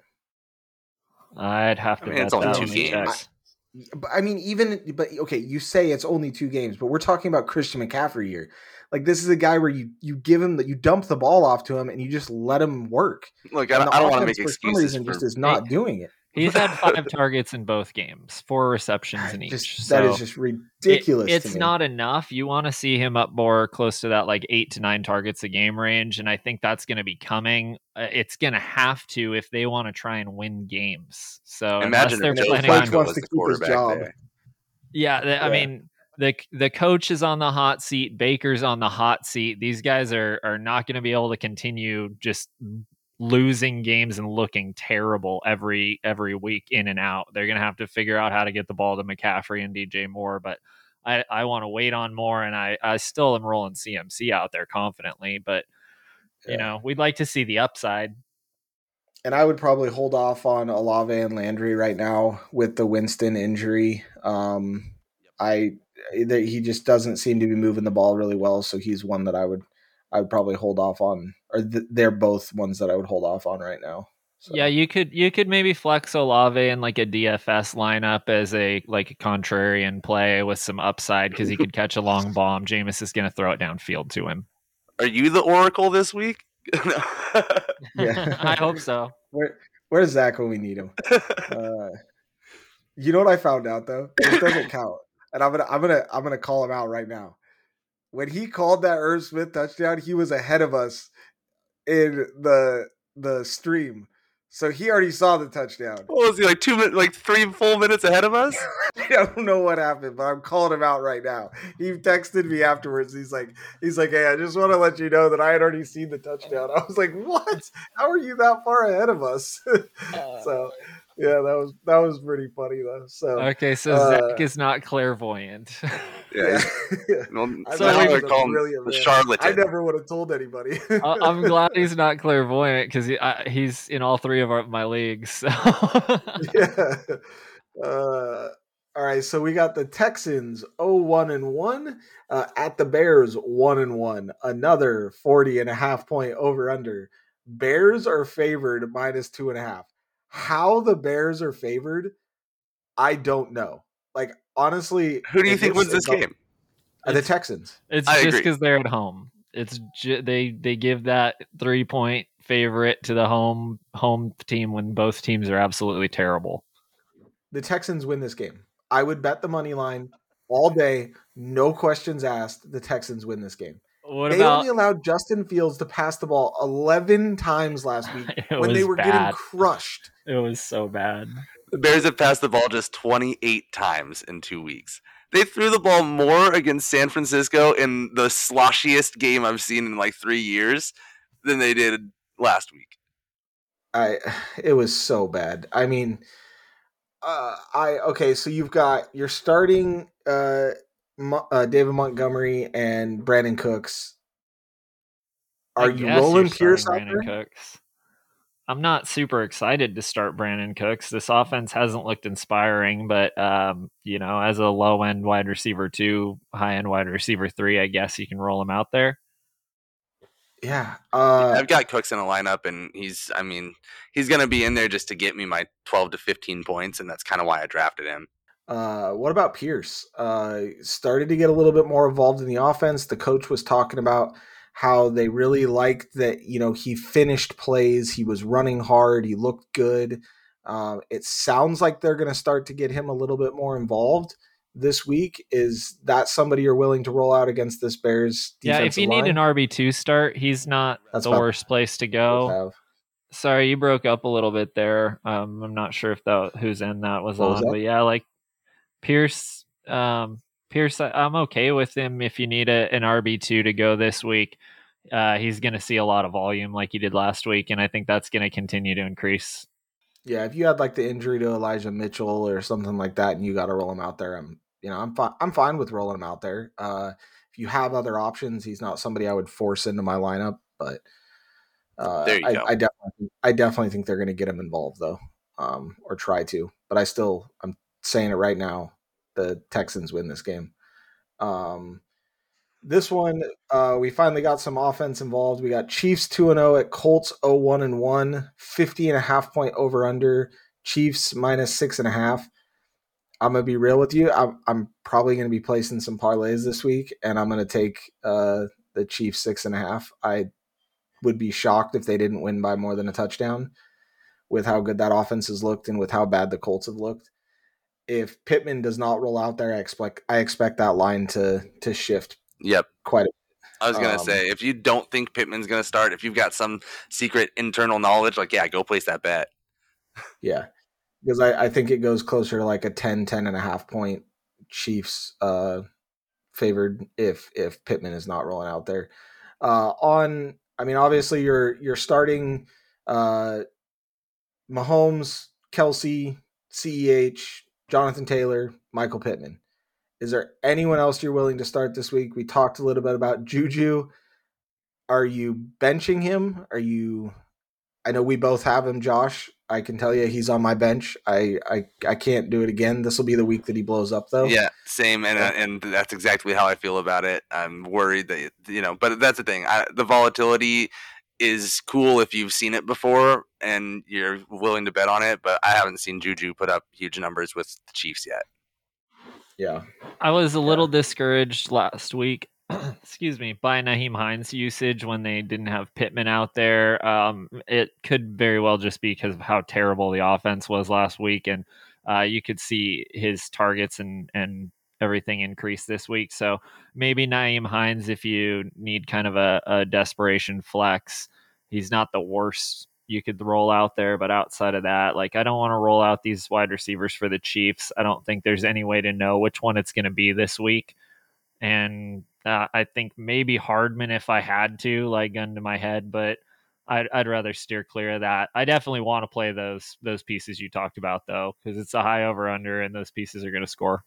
I'd have to I mean, it's only two games I mean, even but okay, you say it's only two games, but we're talking about Christian McCaffrey here. Like this is a guy where you you give him that you dump the ball off to him and you just let him work. Look, I, I don't want to make excuses. For some reason, for, just is not doing it. He's had five targets in both games, four receptions in each. Just, that so is just ridiculous. It, it's not enough. You want to see him up more close to that like eight to nine targets a game range, and I think that's going to be coming. Uh, it's going to have to if they want to try and win games. So imagine they're planning on wants to keep his job. There. Yeah, yeah, I mean the the coach is on the hot seat, Baker's on the hot seat. These guys are are not going to be able to continue just losing games and looking terrible every every week in and out. They're going to have to figure out how to get the ball to McCaffrey and DJ Moore, but I, I want to wait on more and I, I still am rolling CMC out there confidently, but you know, we'd like to see the upside. and I would probably hold off on Olave and Landry right now with the Winston injury. Um, I he just doesn't seem to be moving the ball really well, so he's one that I would I would probably hold off on, or th- they're both ones that I would hold off on right now. So. Yeah, you could you could maybe flex Olave in like a DFS lineup as a like a contrarian play with some upside because he could catch a long bomb. Jameis is going to throw it downfield to him. Are you the oracle this week? yeah, I hope so. Where Where's Zach when we need him? Uh, you know what I found out though? It doesn't count, and I'm gonna I'm gonna I'm gonna call him out right now. When he called that Irv Smith touchdown, he was ahead of us in the the stream so he already saw the touchdown. What was he like two minutes, like three full minutes ahead of us? I don't know what happened, but I'm calling him out right now. He texted me afterwards. He's like, he's like, hey, I just want to let you know that I had already seen the touchdown. I was like, what? How are you that far ahead of us? Uh, so yeah, that was that was pretty funny though. So okay, so uh, Zach is not clairvoyant. yeah, yeah. Well, so I call him the charlatan. I never would have told anybody. I'm glad he's not clairvoyant because he, he's in all three of our, my leagues. So. yeah. Uh, all right, so we got the Texans 0-1 and 1 uh, at the Bears 1 and 1. Another 40 and a half point over under. Bears are favored minus two and a half. How the Bears are favored, I don't know. Like honestly, who do you think wins this game? Uh, the Texans. It's I just because they're at home. It's ju- they they give that three point favorite to the home home team when both teams are absolutely terrible. The Texans win this game. I would bet the money line all day, no questions asked. The Texans win this game. What they about... only allowed Justin Fields to pass the ball 11 times last week when they were bad. getting crushed. It was so bad. The Bears have passed the ball just 28 times in two weeks. They threw the ball more against San Francisco in the sloshiest game I've seen in like three years than they did last week. I it was so bad. I mean, uh, I okay. So you've got you're starting uh, uh, David Montgomery and Brandin Cooks. Are you rolling Pierce out Brandin there? Cooks. I'm not super excited to start Brandin Cooks. This offense hasn't looked inspiring, but um, you know, as a low end wide receiver two, high end wide receiver three, I guess you can roll him out there. Yeah, uh, I've got Cooks in a lineup, and he's, I mean, he's going to be in there just to get me my 12 to 15 points, and that's kind of why I drafted him. Uh, what about Pierce? Uh, started to get a little bit more involved in the offense. The coach was talking about how they really liked that. You know, he finished plays. He was running hard. He looked good. Uh, it sounds like they're going to start to get him a little bit more involved this week. Is that somebody you're willing to roll out against this Bears? Yeah, if you line? need an RB two start, he's not That's the worst place to go. Sorry, you broke up a little bit there. Um, I'm not sure if that whose end that was what on, was but yeah, like Pierce, um, Pierce, I'm okay with him if you need a, an RB two to go this week. Uh, he's going to see a lot of volume like he did last week, and I think that's going to continue to increase. Yeah, if you had like the injury to Elijah Mitchell or something like that, and you got to roll him out there, I'm you know I'm fine. I'm fine with rolling him out there. Uh, if you have other options, he's not somebody I would force into my lineup, but uh, there you I, go. I definitely I definitely think they're going to get him involved though, um, or try to. But I still I'm saying it right now. The Texans win this game. Um, this one, uh, we finally got some offense involved. We got Chiefs 2 0 at Colts 0 1 and 1, 50 and a half point over under, Chiefs minus six and a half. I'm gonna be real with you. I'm, I'm probably gonna be placing some parlays this week, and I'm gonna take uh, the Chiefs six and a half. I would be shocked if they didn't win by more than a touchdown, with how good that offense has looked and with how bad the Colts have looked if Pittman does not roll out there, I expect I expect that line to to shift. Yep, quite. A I was gonna um, say if you don't think Pittman's gonna start, if you've got some secret internal knowledge, like yeah, go place that bet. Yeah, because I, I think it goes closer to like a 10, 10 and a half point Chiefs uh, favored if if Pittman is not rolling out there. Uh, on, I mean, obviously you're you're starting uh, Mahomes, Kelsey, CEH, Jonathan Taylor, Michael Pittman. Is there anyone else you're willing to start this week? We talked a little bit about Juju. Are you benching him? Are you I know we both have him, Josh. I can tell you he's on my bench. I I, I can't do it again. This will be the week that he blows up, though. Yeah, same, and Yeah. uh, and that's exactly how I feel about it. I'm worried that you know, but that's the thing. I, the volatility is cool if you've seen it before and you're willing to bet on it. But I haven't seen Juju put up huge numbers with the Chiefs yet. yeah. I was a little discouraged last week. excuse me, by Nyheim Hines usage when they didn't have Pittman out there. Um, it could very well just be because of how terrible the offense was last week, and uh, you could see his targets and and everything increased this week. So maybe Nyheim Hines, if you need kind of a, a desperation flex, he's not the worst you could roll out there. But outside of that, like I don't want to roll out these wide receivers for the Chiefs. I don't think there's any way to know which one it's going to be this week. And uh, I think maybe Hardman if I had to, like gun to my head, but I'd, I'd rather steer clear of that. I definitely want to play those those pieces you talked about though, because it's a high over under, and those pieces are going to score.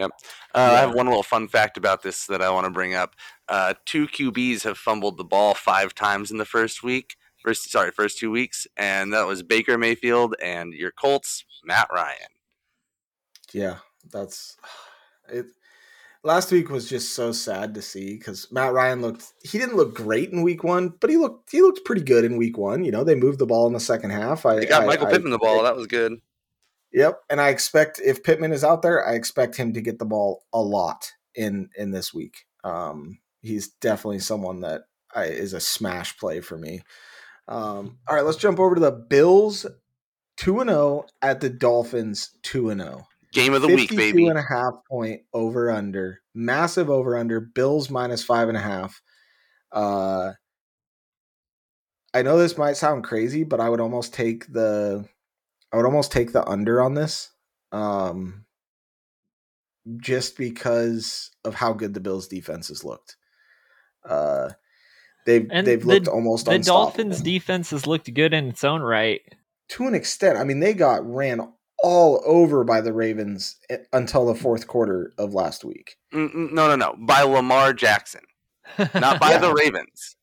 Uh, I have one little fun fact about this that I want to bring up. Uh, two QBs have fumbled the ball five times in the first week. First, sorry, first two weeks, and that was Baker Mayfield and your Colts, Matt Ryan. Yeah, that's it. Last week was just so sad to see because Matt Ryan looked. He didn't look great in week one, but he looked. He looked pretty good in week one. You know, they moved the ball in the second half. I They got I- Michael I- Pittman the ball. That was good. Yep, and I expect if Pittman is out there, I expect him to get the ball a lot in in this week. Um, he's definitely someone that I, is a smash play for me. Um, all right, let's jump over to the Bills, two and zero at the Dolphins, two and oh. zero. Game of the week, 52 baby. and a half point over under. Massive over under. Bills minus five and a half. Uh I know this might sound crazy, but I would almost take the I would almost take the under on this. Um just because of how good the Bills defense has looked. Uh they've And they've the- looked almost The unstoppable. Dolphins' defense has looked good in its own right. to an extent. I mean, they got ran all over by the Ravens until the fourth quarter of last week. Mm, mm, No, no, no. By Lamar Jackson, not by Yeah. the Ravens.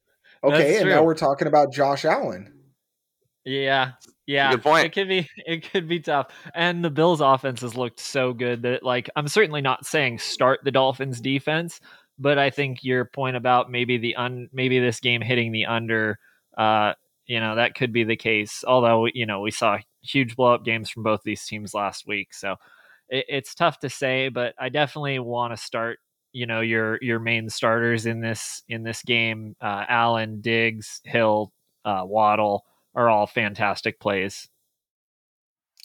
Okay, That's and now we're talking about Josh Allen. Yeah, yeah. Good point. It could be it could be tough. And the Bills offense has looked so good that like I'm certainly not saying start the Dolphins defense, but I think your point about maybe the un maybe this game hitting the under uh you know that could be the case. Although you know we saw huge blow up games from both these teams last week, so it, it's tough to say. But I definitely want to start you know your your main starters in this in this game. Uh, Allen, Diggs, Hill, uh, Waddle are all fantastic plays.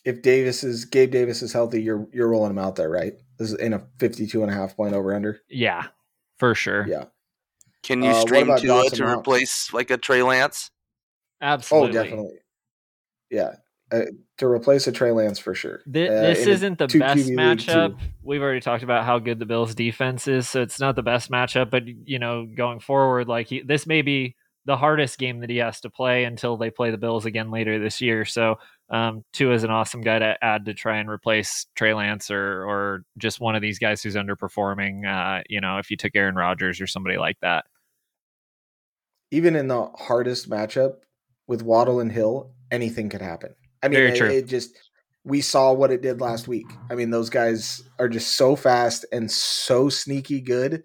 If Davis is Gabe Davis is healthy, you're you're rolling him out there, right? This is in a 52 and a half point over under. Yeah, for sure. Yeah. Can you Uh, stream about Tua Dawson to Knox? replace like a Trey Lance? Absolutely. Oh, definitely. Yeah. Uh, to replace a Trey Lance for sure. Thi- Uh, this in a isn't the best QB matchup. We've already talked about how good the Bills' defense is, so it's not the best matchup. But you know, going forward, like he, this may be the hardest game that he has to play until they play the Bills again later this year. So, um, Tua is an awesome guy to add to try and replace Trey Lance or or just one of these guys who's underperforming. Uh, you know, if you took Aaron Rodgers or somebody like that. Even in the hardest matchup with Waddle and Hill, anything could happen. I mean, it, it just we saw what it did last week. I mean, those guys are just so fast and so sneaky good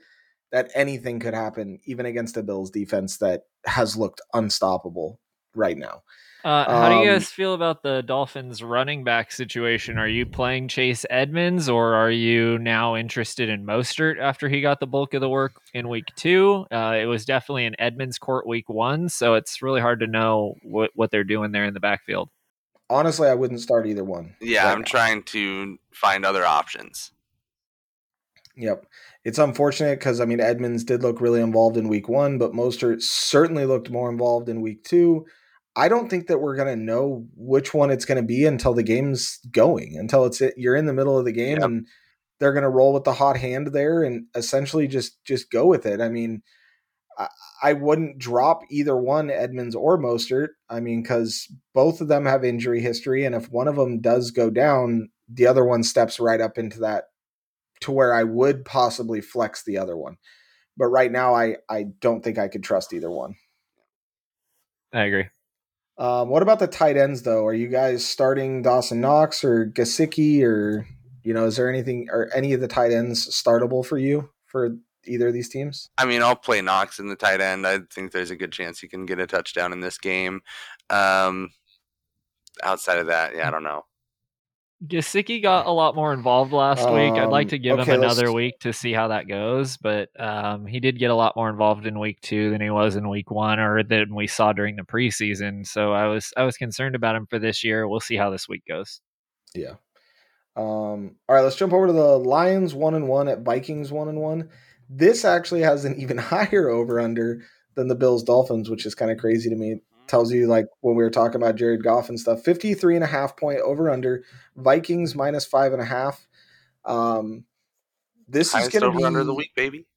that anything could happen, even against a Bills defense that has looked unstoppable right now. Uh, how do you Um, guys feel about the Dolphins running back situation? Are you playing Chase Edmonds or are you now interested in Mostert after he got the bulk of the work in week two? Uh, it was definitely an Edmonds court week one, so it's really hard to know what, what they're doing there in the backfield. Honestly, I wouldn't start either one. Yeah, right I'm now. trying to find other options. Yep. It's unfortunate because I mean Edmonds did look really involved in week one, but Mostert certainly looked more involved in week two. I don't think that we're gonna know which one it's gonna be until the game's going, until it's you're in the middle of the game Yep. and they're gonna roll with the hot hand there and essentially just just go with it. I mean, I, I wouldn't drop either one, Edmonds or Mostert. I mean, because both of them have injury history, and if one of them does go down, the other one steps right up into that to where I would possibly flex the other one. But right now, I I don't think I could trust either one. I agree. Um, what about the tight ends though? Are you guys starting Dawson Knox or Gesicki or you know, is there anything or any of the tight ends startable for you for either of these teams? I mean, I'll play Knox in the tight end. I think there's a good chance he can get a touchdown in this game. Um, outside of that, yeah, I don't know. Gesicki got a lot more involved last um, week. I'd like to give okay, him another week to see how that goes, but um, he did get a lot more involved in week two than he was in week one, or than we saw during the preseason. So I was I was concerned about him for this year. We'll see how this week goes. Yeah. Um, all right, let's jump over to the Lions one and one at Vikings one and one. This actually has an even higher over under than the Bills Dolphins, which is kind of crazy to me tells you like when we were talking about Jared Goff and stuff 53 and a half point over under Vikings minus five and a half. Um, this Highest is going to be under the week, baby.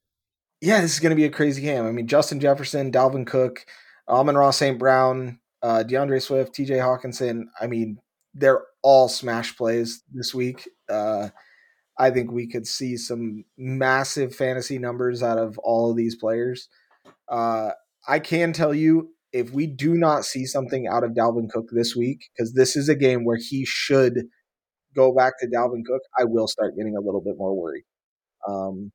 Yeah, this is going to be a crazy game. I mean, Justin Jefferson, Dalvin Cook, Amon-Ra St. Brown, uh, D'Andre Swift, TJ Hockenson. I mean, they're all smash plays this week. Uh, I think we could see some massive fantasy numbers out of all of these players. Uh, I can tell you if we do not see something out of Dalvin Cook this week, because this is a game where he should go back to Dalvin Cook, I will start getting a little bit more worried. Um,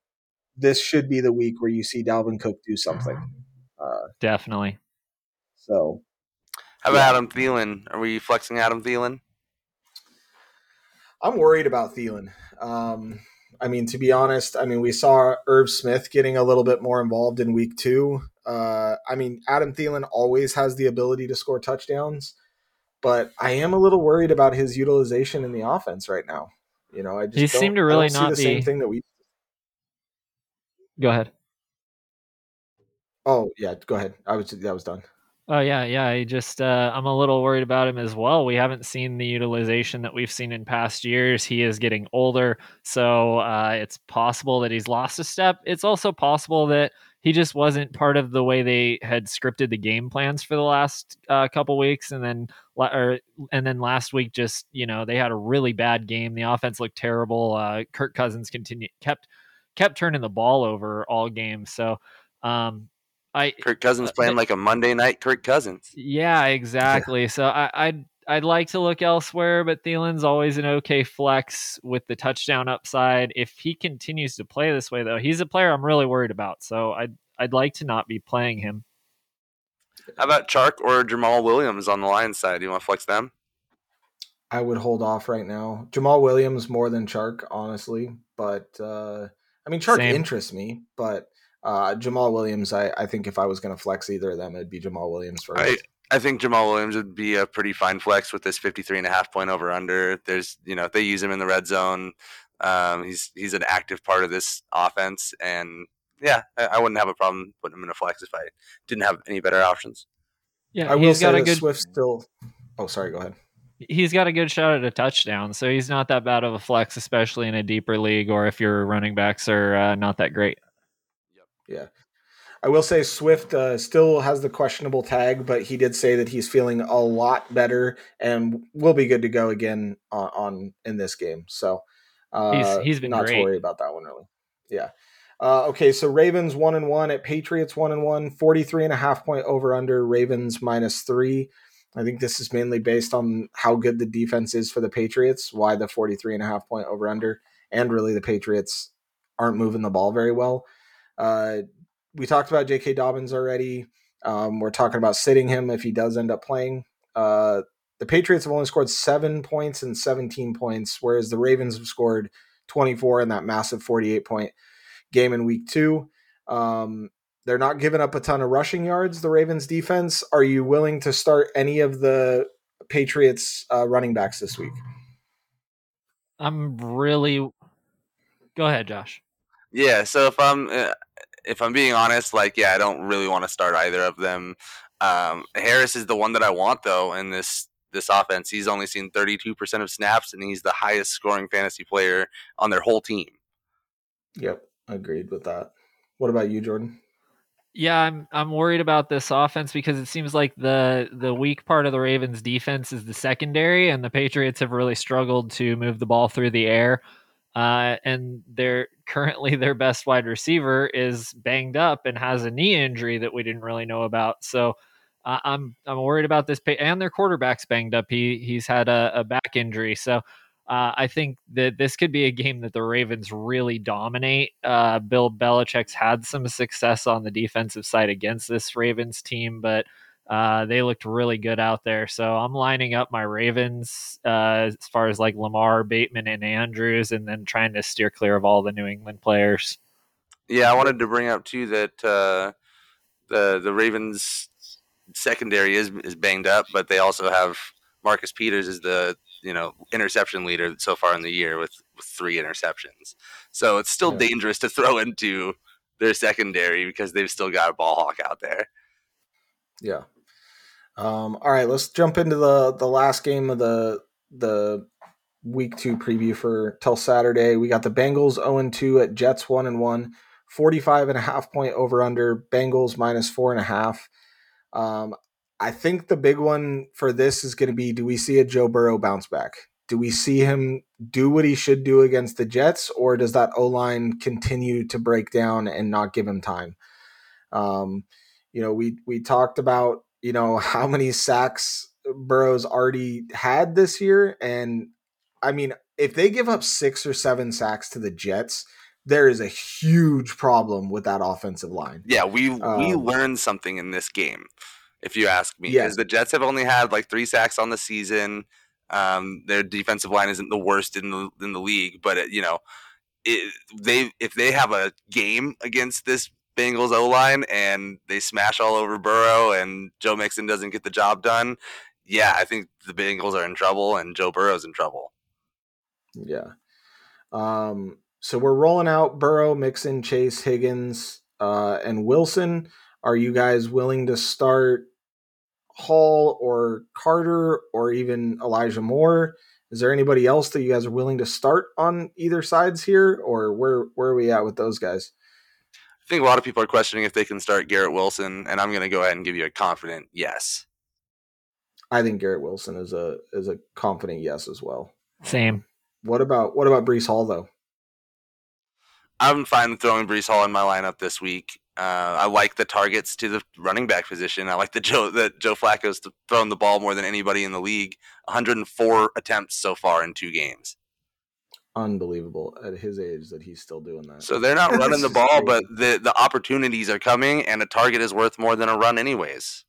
this should be the week where you see Dalvin Cook do something. Uh, Definitely. So, how about yeah. Adam Thielen? Are we flexing Adam Thielen? I'm worried about Thielen. Um, I mean, to be honest, I mean, we saw Irv Smith getting a little bit more involved in week two. Uh, I mean, Adam Thielen always has the ability to score touchdowns, but I am a little worried about his utilization in the offense right now. You know, I just he seemed to really not the be... same thing that we. Go ahead. Oh yeah, go ahead. I was that was done. Oh yeah, yeah. I just uh, I'm a little worried about him as well. We haven't seen the utilization that we've seen in past years. He is getting older, so uh, it's possible that he's lost a step. It's also possible that he just wasn't part of the way they had scripted the game plans for the last uh, couple weeks, and then or and then last week just you know they had a really bad game. The offense looked terrible. Uh, Kirk Cousins continued kept kept turning the ball over all game. So um, I Kirk Cousins uh, playing like a Monday night Kirk Cousins. Yeah, exactly. So I, I'd I'd like to look elsewhere, but Thielen's always an okay flex with the touchdown upside. If he continues to play this way, though, he's a player I'm really worried about. So I'd I'd like to not be playing him. How about Chark or Jamaal Williams on the Lions side? Do you want to flex them? I would hold off right now. Jamaal Williams more than Chark, honestly. But uh, I mean, Chark Same. interests me, but uh, Jamaal Williams, I, I think if I was going to flex either of them, it'd be Jamaal Williams first. I, I think Jamaal Williams would be a pretty fine flex with this 53 and a half point over under. There's, you know, they use him in the red zone. Um, he's he's an active part of this offense, and yeah, I, I, wouldn't have a problem putting him in a flex if I didn't have any better options. Yeah, I will say got a good Swift still. Oh, sorry. Go ahead. He's got a good shot at a touchdown, so he's not that bad of a flex, especially in a deeper league or if your running backs are uh, not that great. Yeah. I will say Swift uh, still has the questionable tag, but he did say that he's feeling a lot better and will be good to go again on, on in this game. So uh, he's, he's been not great. to worry about that one really. Yeah. Uh, okay, so Ravens one and one at Patriots one and one, 43 and a half point over under Ravens minus three. I think this is mainly based on how good the defense is for the Patriots, why the 43 and a half point over under, and really the Patriots aren't moving the ball very well. Uh, we talked about J.K. Dobbins already. Um, we're talking about sitting him if he does end up playing. Uh, the Patriots have only scored seven points and 17 points, whereas the Ravens have scored 24 in that massive 48 point game in week two. Um, they're not giving up a ton of rushing yards, the Ravens defense. Are you willing to start any of the Patriots uh, running backs this week? I'm really. Go ahead, Josh. Yeah, so if I'm uh, if I'm being honest, like yeah, I don't really want to start either of them. Um, Harris is the one that I want though in this this offense. He's only seen 32% of snaps, and he's the highest scoring fantasy player on their whole team. Yep, agreed with that. What about you, Jordan? Yeah, I'm I'm worried about this offense because it seems like the the weak part of the Ravens defense is the secondary and the Patriots have really struggled to move the ball through the air. Uh, and they're currently their best wide receiver is banged up and has a knee injury that we didn't really know about. So I, I'm I'm worried about this. Pay- and their quarterback's banged up. He he's had a, a back injury, so. Uh, I think that this could be a game that the Ravens really dominate. Uh, Bill Belichick's had some success on the defensive side against this Ravens team, but uh, they looked really good out there. So I'm lining up my Ravens uh, as far as like Lamar, Bateman, and Andrews, and then trying to steer clear of all the New England players. Yeah, I wanted to bring up too that uh, the the Ravens secondary is is banged up, but they also have Marcus Peters is the you know interception leader so far in the year with, with three interceptions. So it's still yeah. dangerous to throw into their secondary because they've still got a ball hawk out there. Yeah. Um, all right, let's jump into the the last game of the the week two preview for till Saturday. We got the Bengals 0 2 at Jets 1 and 1, 45 and a half point over under, Bengals minus four and a half. Um, I think the big one for this is going to be do we see a Joe Burrow bounce back? Do we see him do what he should do against the Jets, or does that O line continue to break down and not give him time? Um, you know, we we talked about you know how many sacks Burrow's already had this year, and I mean, if they give up six or seven sacks to the Jets, there is a huge problem with that offensive line. Yeah, we um, we learned something in this game, if you ask me. Yeah. the Jets have only had like three sacks on the season. Um, their defensive line isn't the worst in the in the league, but it, you know, it, they if they have a game against this Bengals O line and they smash all over Burrow and Joe Mixon doesn't get the job done, yeah, I think the Bengals are in trouble and Joe Burrow's in trouble. Yeah. Um, so we're rolling out Burrow, Mixon, Chase, Higgins, uh, and Wilson. Are you guys willing to start Hall or Carter or even Elijah Moore? Is there anybody else that you guys are willing to start on either sides here, or where where are we at with those guys? I think a lot of people are questioning if they can start Garrett Wilson, and I'm going to go ahead and give you a confident yes. I think Garrett Wilson is a is a confident yes as well. Same. What about what about Breece Hall though? I'm fine throwing Breece Hall in my lineup this week. Uh, I like the targets to the running back position. I like the Joe that Joe Flacco's throwing the ball more than anybody in the league. 104 attempts so far in two games unbelievable at his age that he's still doing that. So they're not running the ball, but the the opportunities are coming, and a target is worth more than a run, anyways.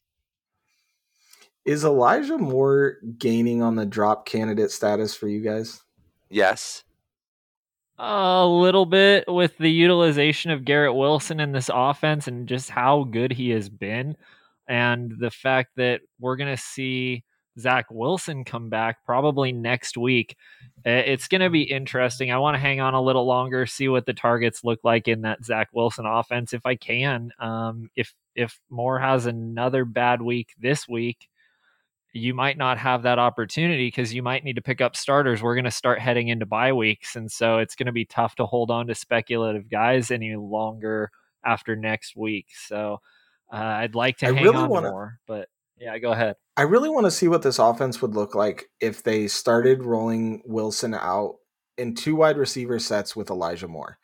Is Elijah Moore gaining on the drop candidate status for you guys? Yes. A little bit with the utilization of Garrett Wilson in this offense and just how good he has been. And the fact that we're going to see Zach Wilson come back probably next week. It's going to be interesting. I want to hang on a little longer, see what the targets look like in that Zach Wilson offense if I can. Um, if if Moore has another bad week this week, you might not have that opportunity because you might need to pick up starters. We're going to start heading into bye weeks, and so it's going to be tough to hold on to speculative guys any longer after next week. So uh, I'd like to I hang really on wanna, more, but yeah, go ahead. I really want to see what this offense would look like if they started rolling Wilson out in two wide receiver sets with Elijah Moore.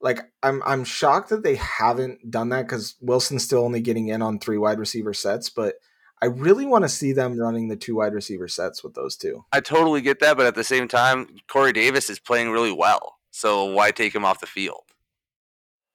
Like I'm I'm shocked that they haven't done that because Wilson's still only getting in on three wide receiver sets, but I really want to see them running the two wide receiver sets with those two. I totally get that, but at the same time, Corey Davis is playing really well. So why take him off the field?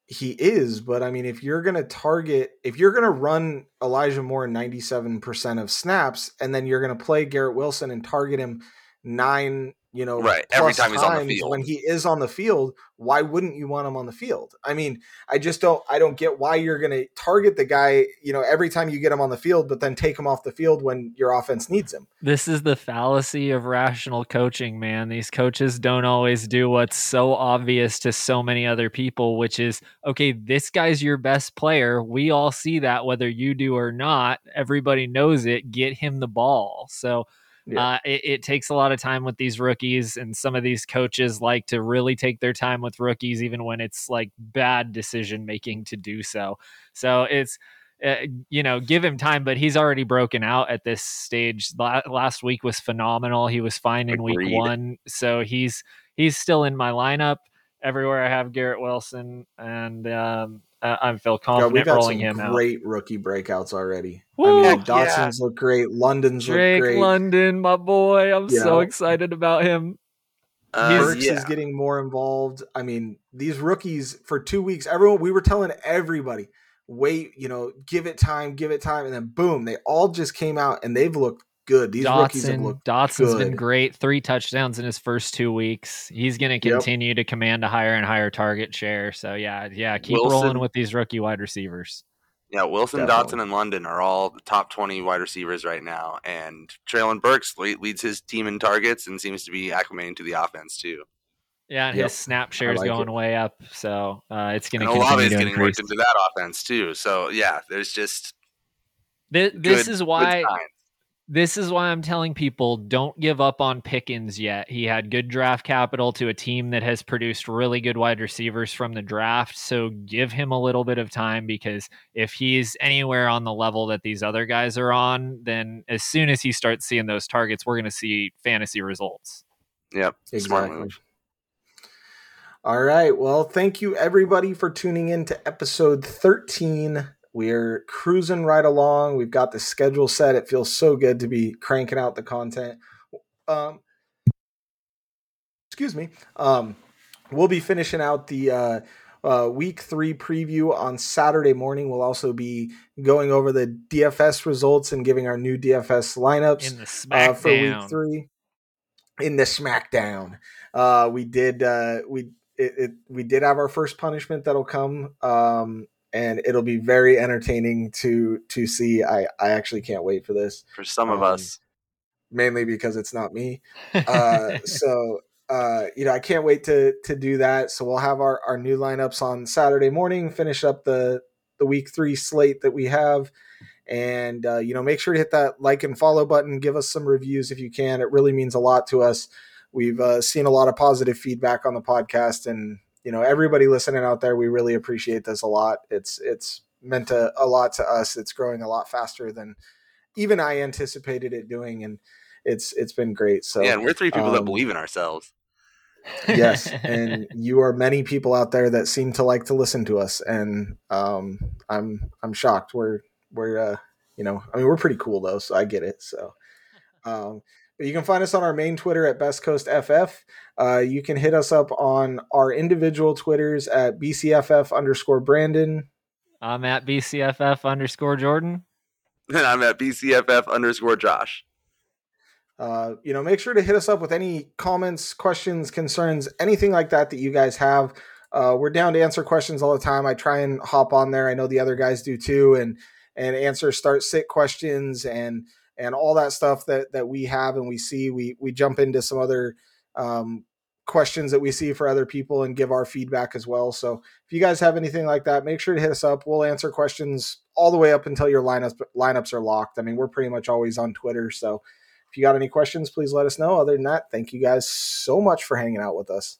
He is, but I mean, if you're going to target, if you're going to run Elijah Moore 97% of snaps, and then you're going to play Garrett Wilson and target him nine you know, right every time he's on the field. When he is on the field, why wouldn't you want him on the field? I mean, I just don't I don't get why you're going to target the guy, you know, every time you get him on the field, but then take him off the field when your offense needs him. This is the fallacy of rational coaching, man. These coaches don't always do what's so obvious to so many other people, which is okay, this guy's your best player. We all see that whether you do or not. Everybody knows it. Get him the ball. So yeah. Uh, it, it, takes a lot of time with these rookies, and some of these coaches like to really take their time with rookies, even when it's like bad decision making to do so. So it's uh, you know, give him time, but he's already broken out at this stage. La- last week was phenomenal. He was fine in Agreed. week one, so he's he's still in my lineup everywhere. I have Garrett Wilson, and um, uh, I feel confident we've got rolling some him out. great rookie breakouts already. Woo! I mean, Heck yeah. Dotson's look great. London's Drake look great. London, my boy. I'm You so know? excited about him. Uh, He's- Burks yeah. is getting more involved. I mean, these rookies for two weeks, everyone we were telling everybody, wait, you know, give it time, give it time, and then boom, they all just came out and they've looked good. These rookies have Dotson, looked Dotson's been great. Three touchdowns in his first two weeks. He's going to Yep. continue to command a higher and higher target share. So yeah, yeah, keep Wilson- rolling with these rookie wide receivers. Yeah, Wilson, Definitely. Dotson, and London are all the top 20 wide receivers right now. And Treylon Burks le- leads his team in targets and seems to be acclimating to the offense, too. Yeah, and Yep. his snap share is like going it. way up. So uh, it's going And to Olave continue is to getting increase. worked into that offense, too. So, yeah, there's just Thi- good, This is why signs. This is why I'm telling people don't give up on Pickens yet. He had good draft capital to a team that has produced really good wide receivers from the draft. So give him a little bit of time because if he's anywhere on the level that these other guys are on, then as soon as he starts seeing those targets, we're going to see fantasy results. Yep. Smart Exactly. move. All right. Well, thank you everybody for tuning in to episode 13. We're cruising right along. We've got the schedule set. It feels so good to be cranking out the content. Um, excuse me. Um, we'll be finishing out the uh, uh, week three preview on Saturday morning. We'll also be going over the DFS results and giving our new DFS lineups uh, for week three in the SmackDown. Uh, we did uh, we it, it we did have our first punishment that'll come, um, and it'll be very entertaining to to see. I I actually can't wait for this, For some of Um, us. mainly because it's not me. Uh, so. Uh, you know, I can't wait to to do that. So we'll have our, our new lineups on Saturday morning. Finish up the the week three slate that we have, and uh, you know, make sure to hit that like and follow button. Give us some reviews if you can. It really means a lot to us. We've uh, seen a lot of positive feedback on the podcast, and you know, everybody listening out there, we really appreciate this a lot. It's it's meant a, a lot to us. It's growing a lot faster than even I anticipated it doing, and it's it's been great. So yeah, and we're three people that um, believe in ourselves. yes and you are many people out there that seem to like to listen to us and um i'm i'm shocked we're we're uh you know i mean we're pretty cool though so i get it so um you can find us on our main twitter at best coast ff uh you can hit us up on our individual twitters at bcff underscore brandon I'm at BCFF underscore Jordan. And I'm at BCFF underscore Josh. uh, you know, make sure to hit us up with any comments, questions, concerns, anything like that that you guys have. Uh, we're down to answer questions all the time. I try and hop on there. I know the other guys do too, and and answer start sit questions and and all that stuff that that we have and we see. We we jump into some other um, questions that we see for other people and give our feedback as well. So if you guys have anything like that, make sure to hit us up. We'll answer questions all the way up until your lineups lineups are locked. I mean, we're pretty much always on Twitter, so if you got any questions, please let us know. Other than that, thank you guys so much for hanging out with us.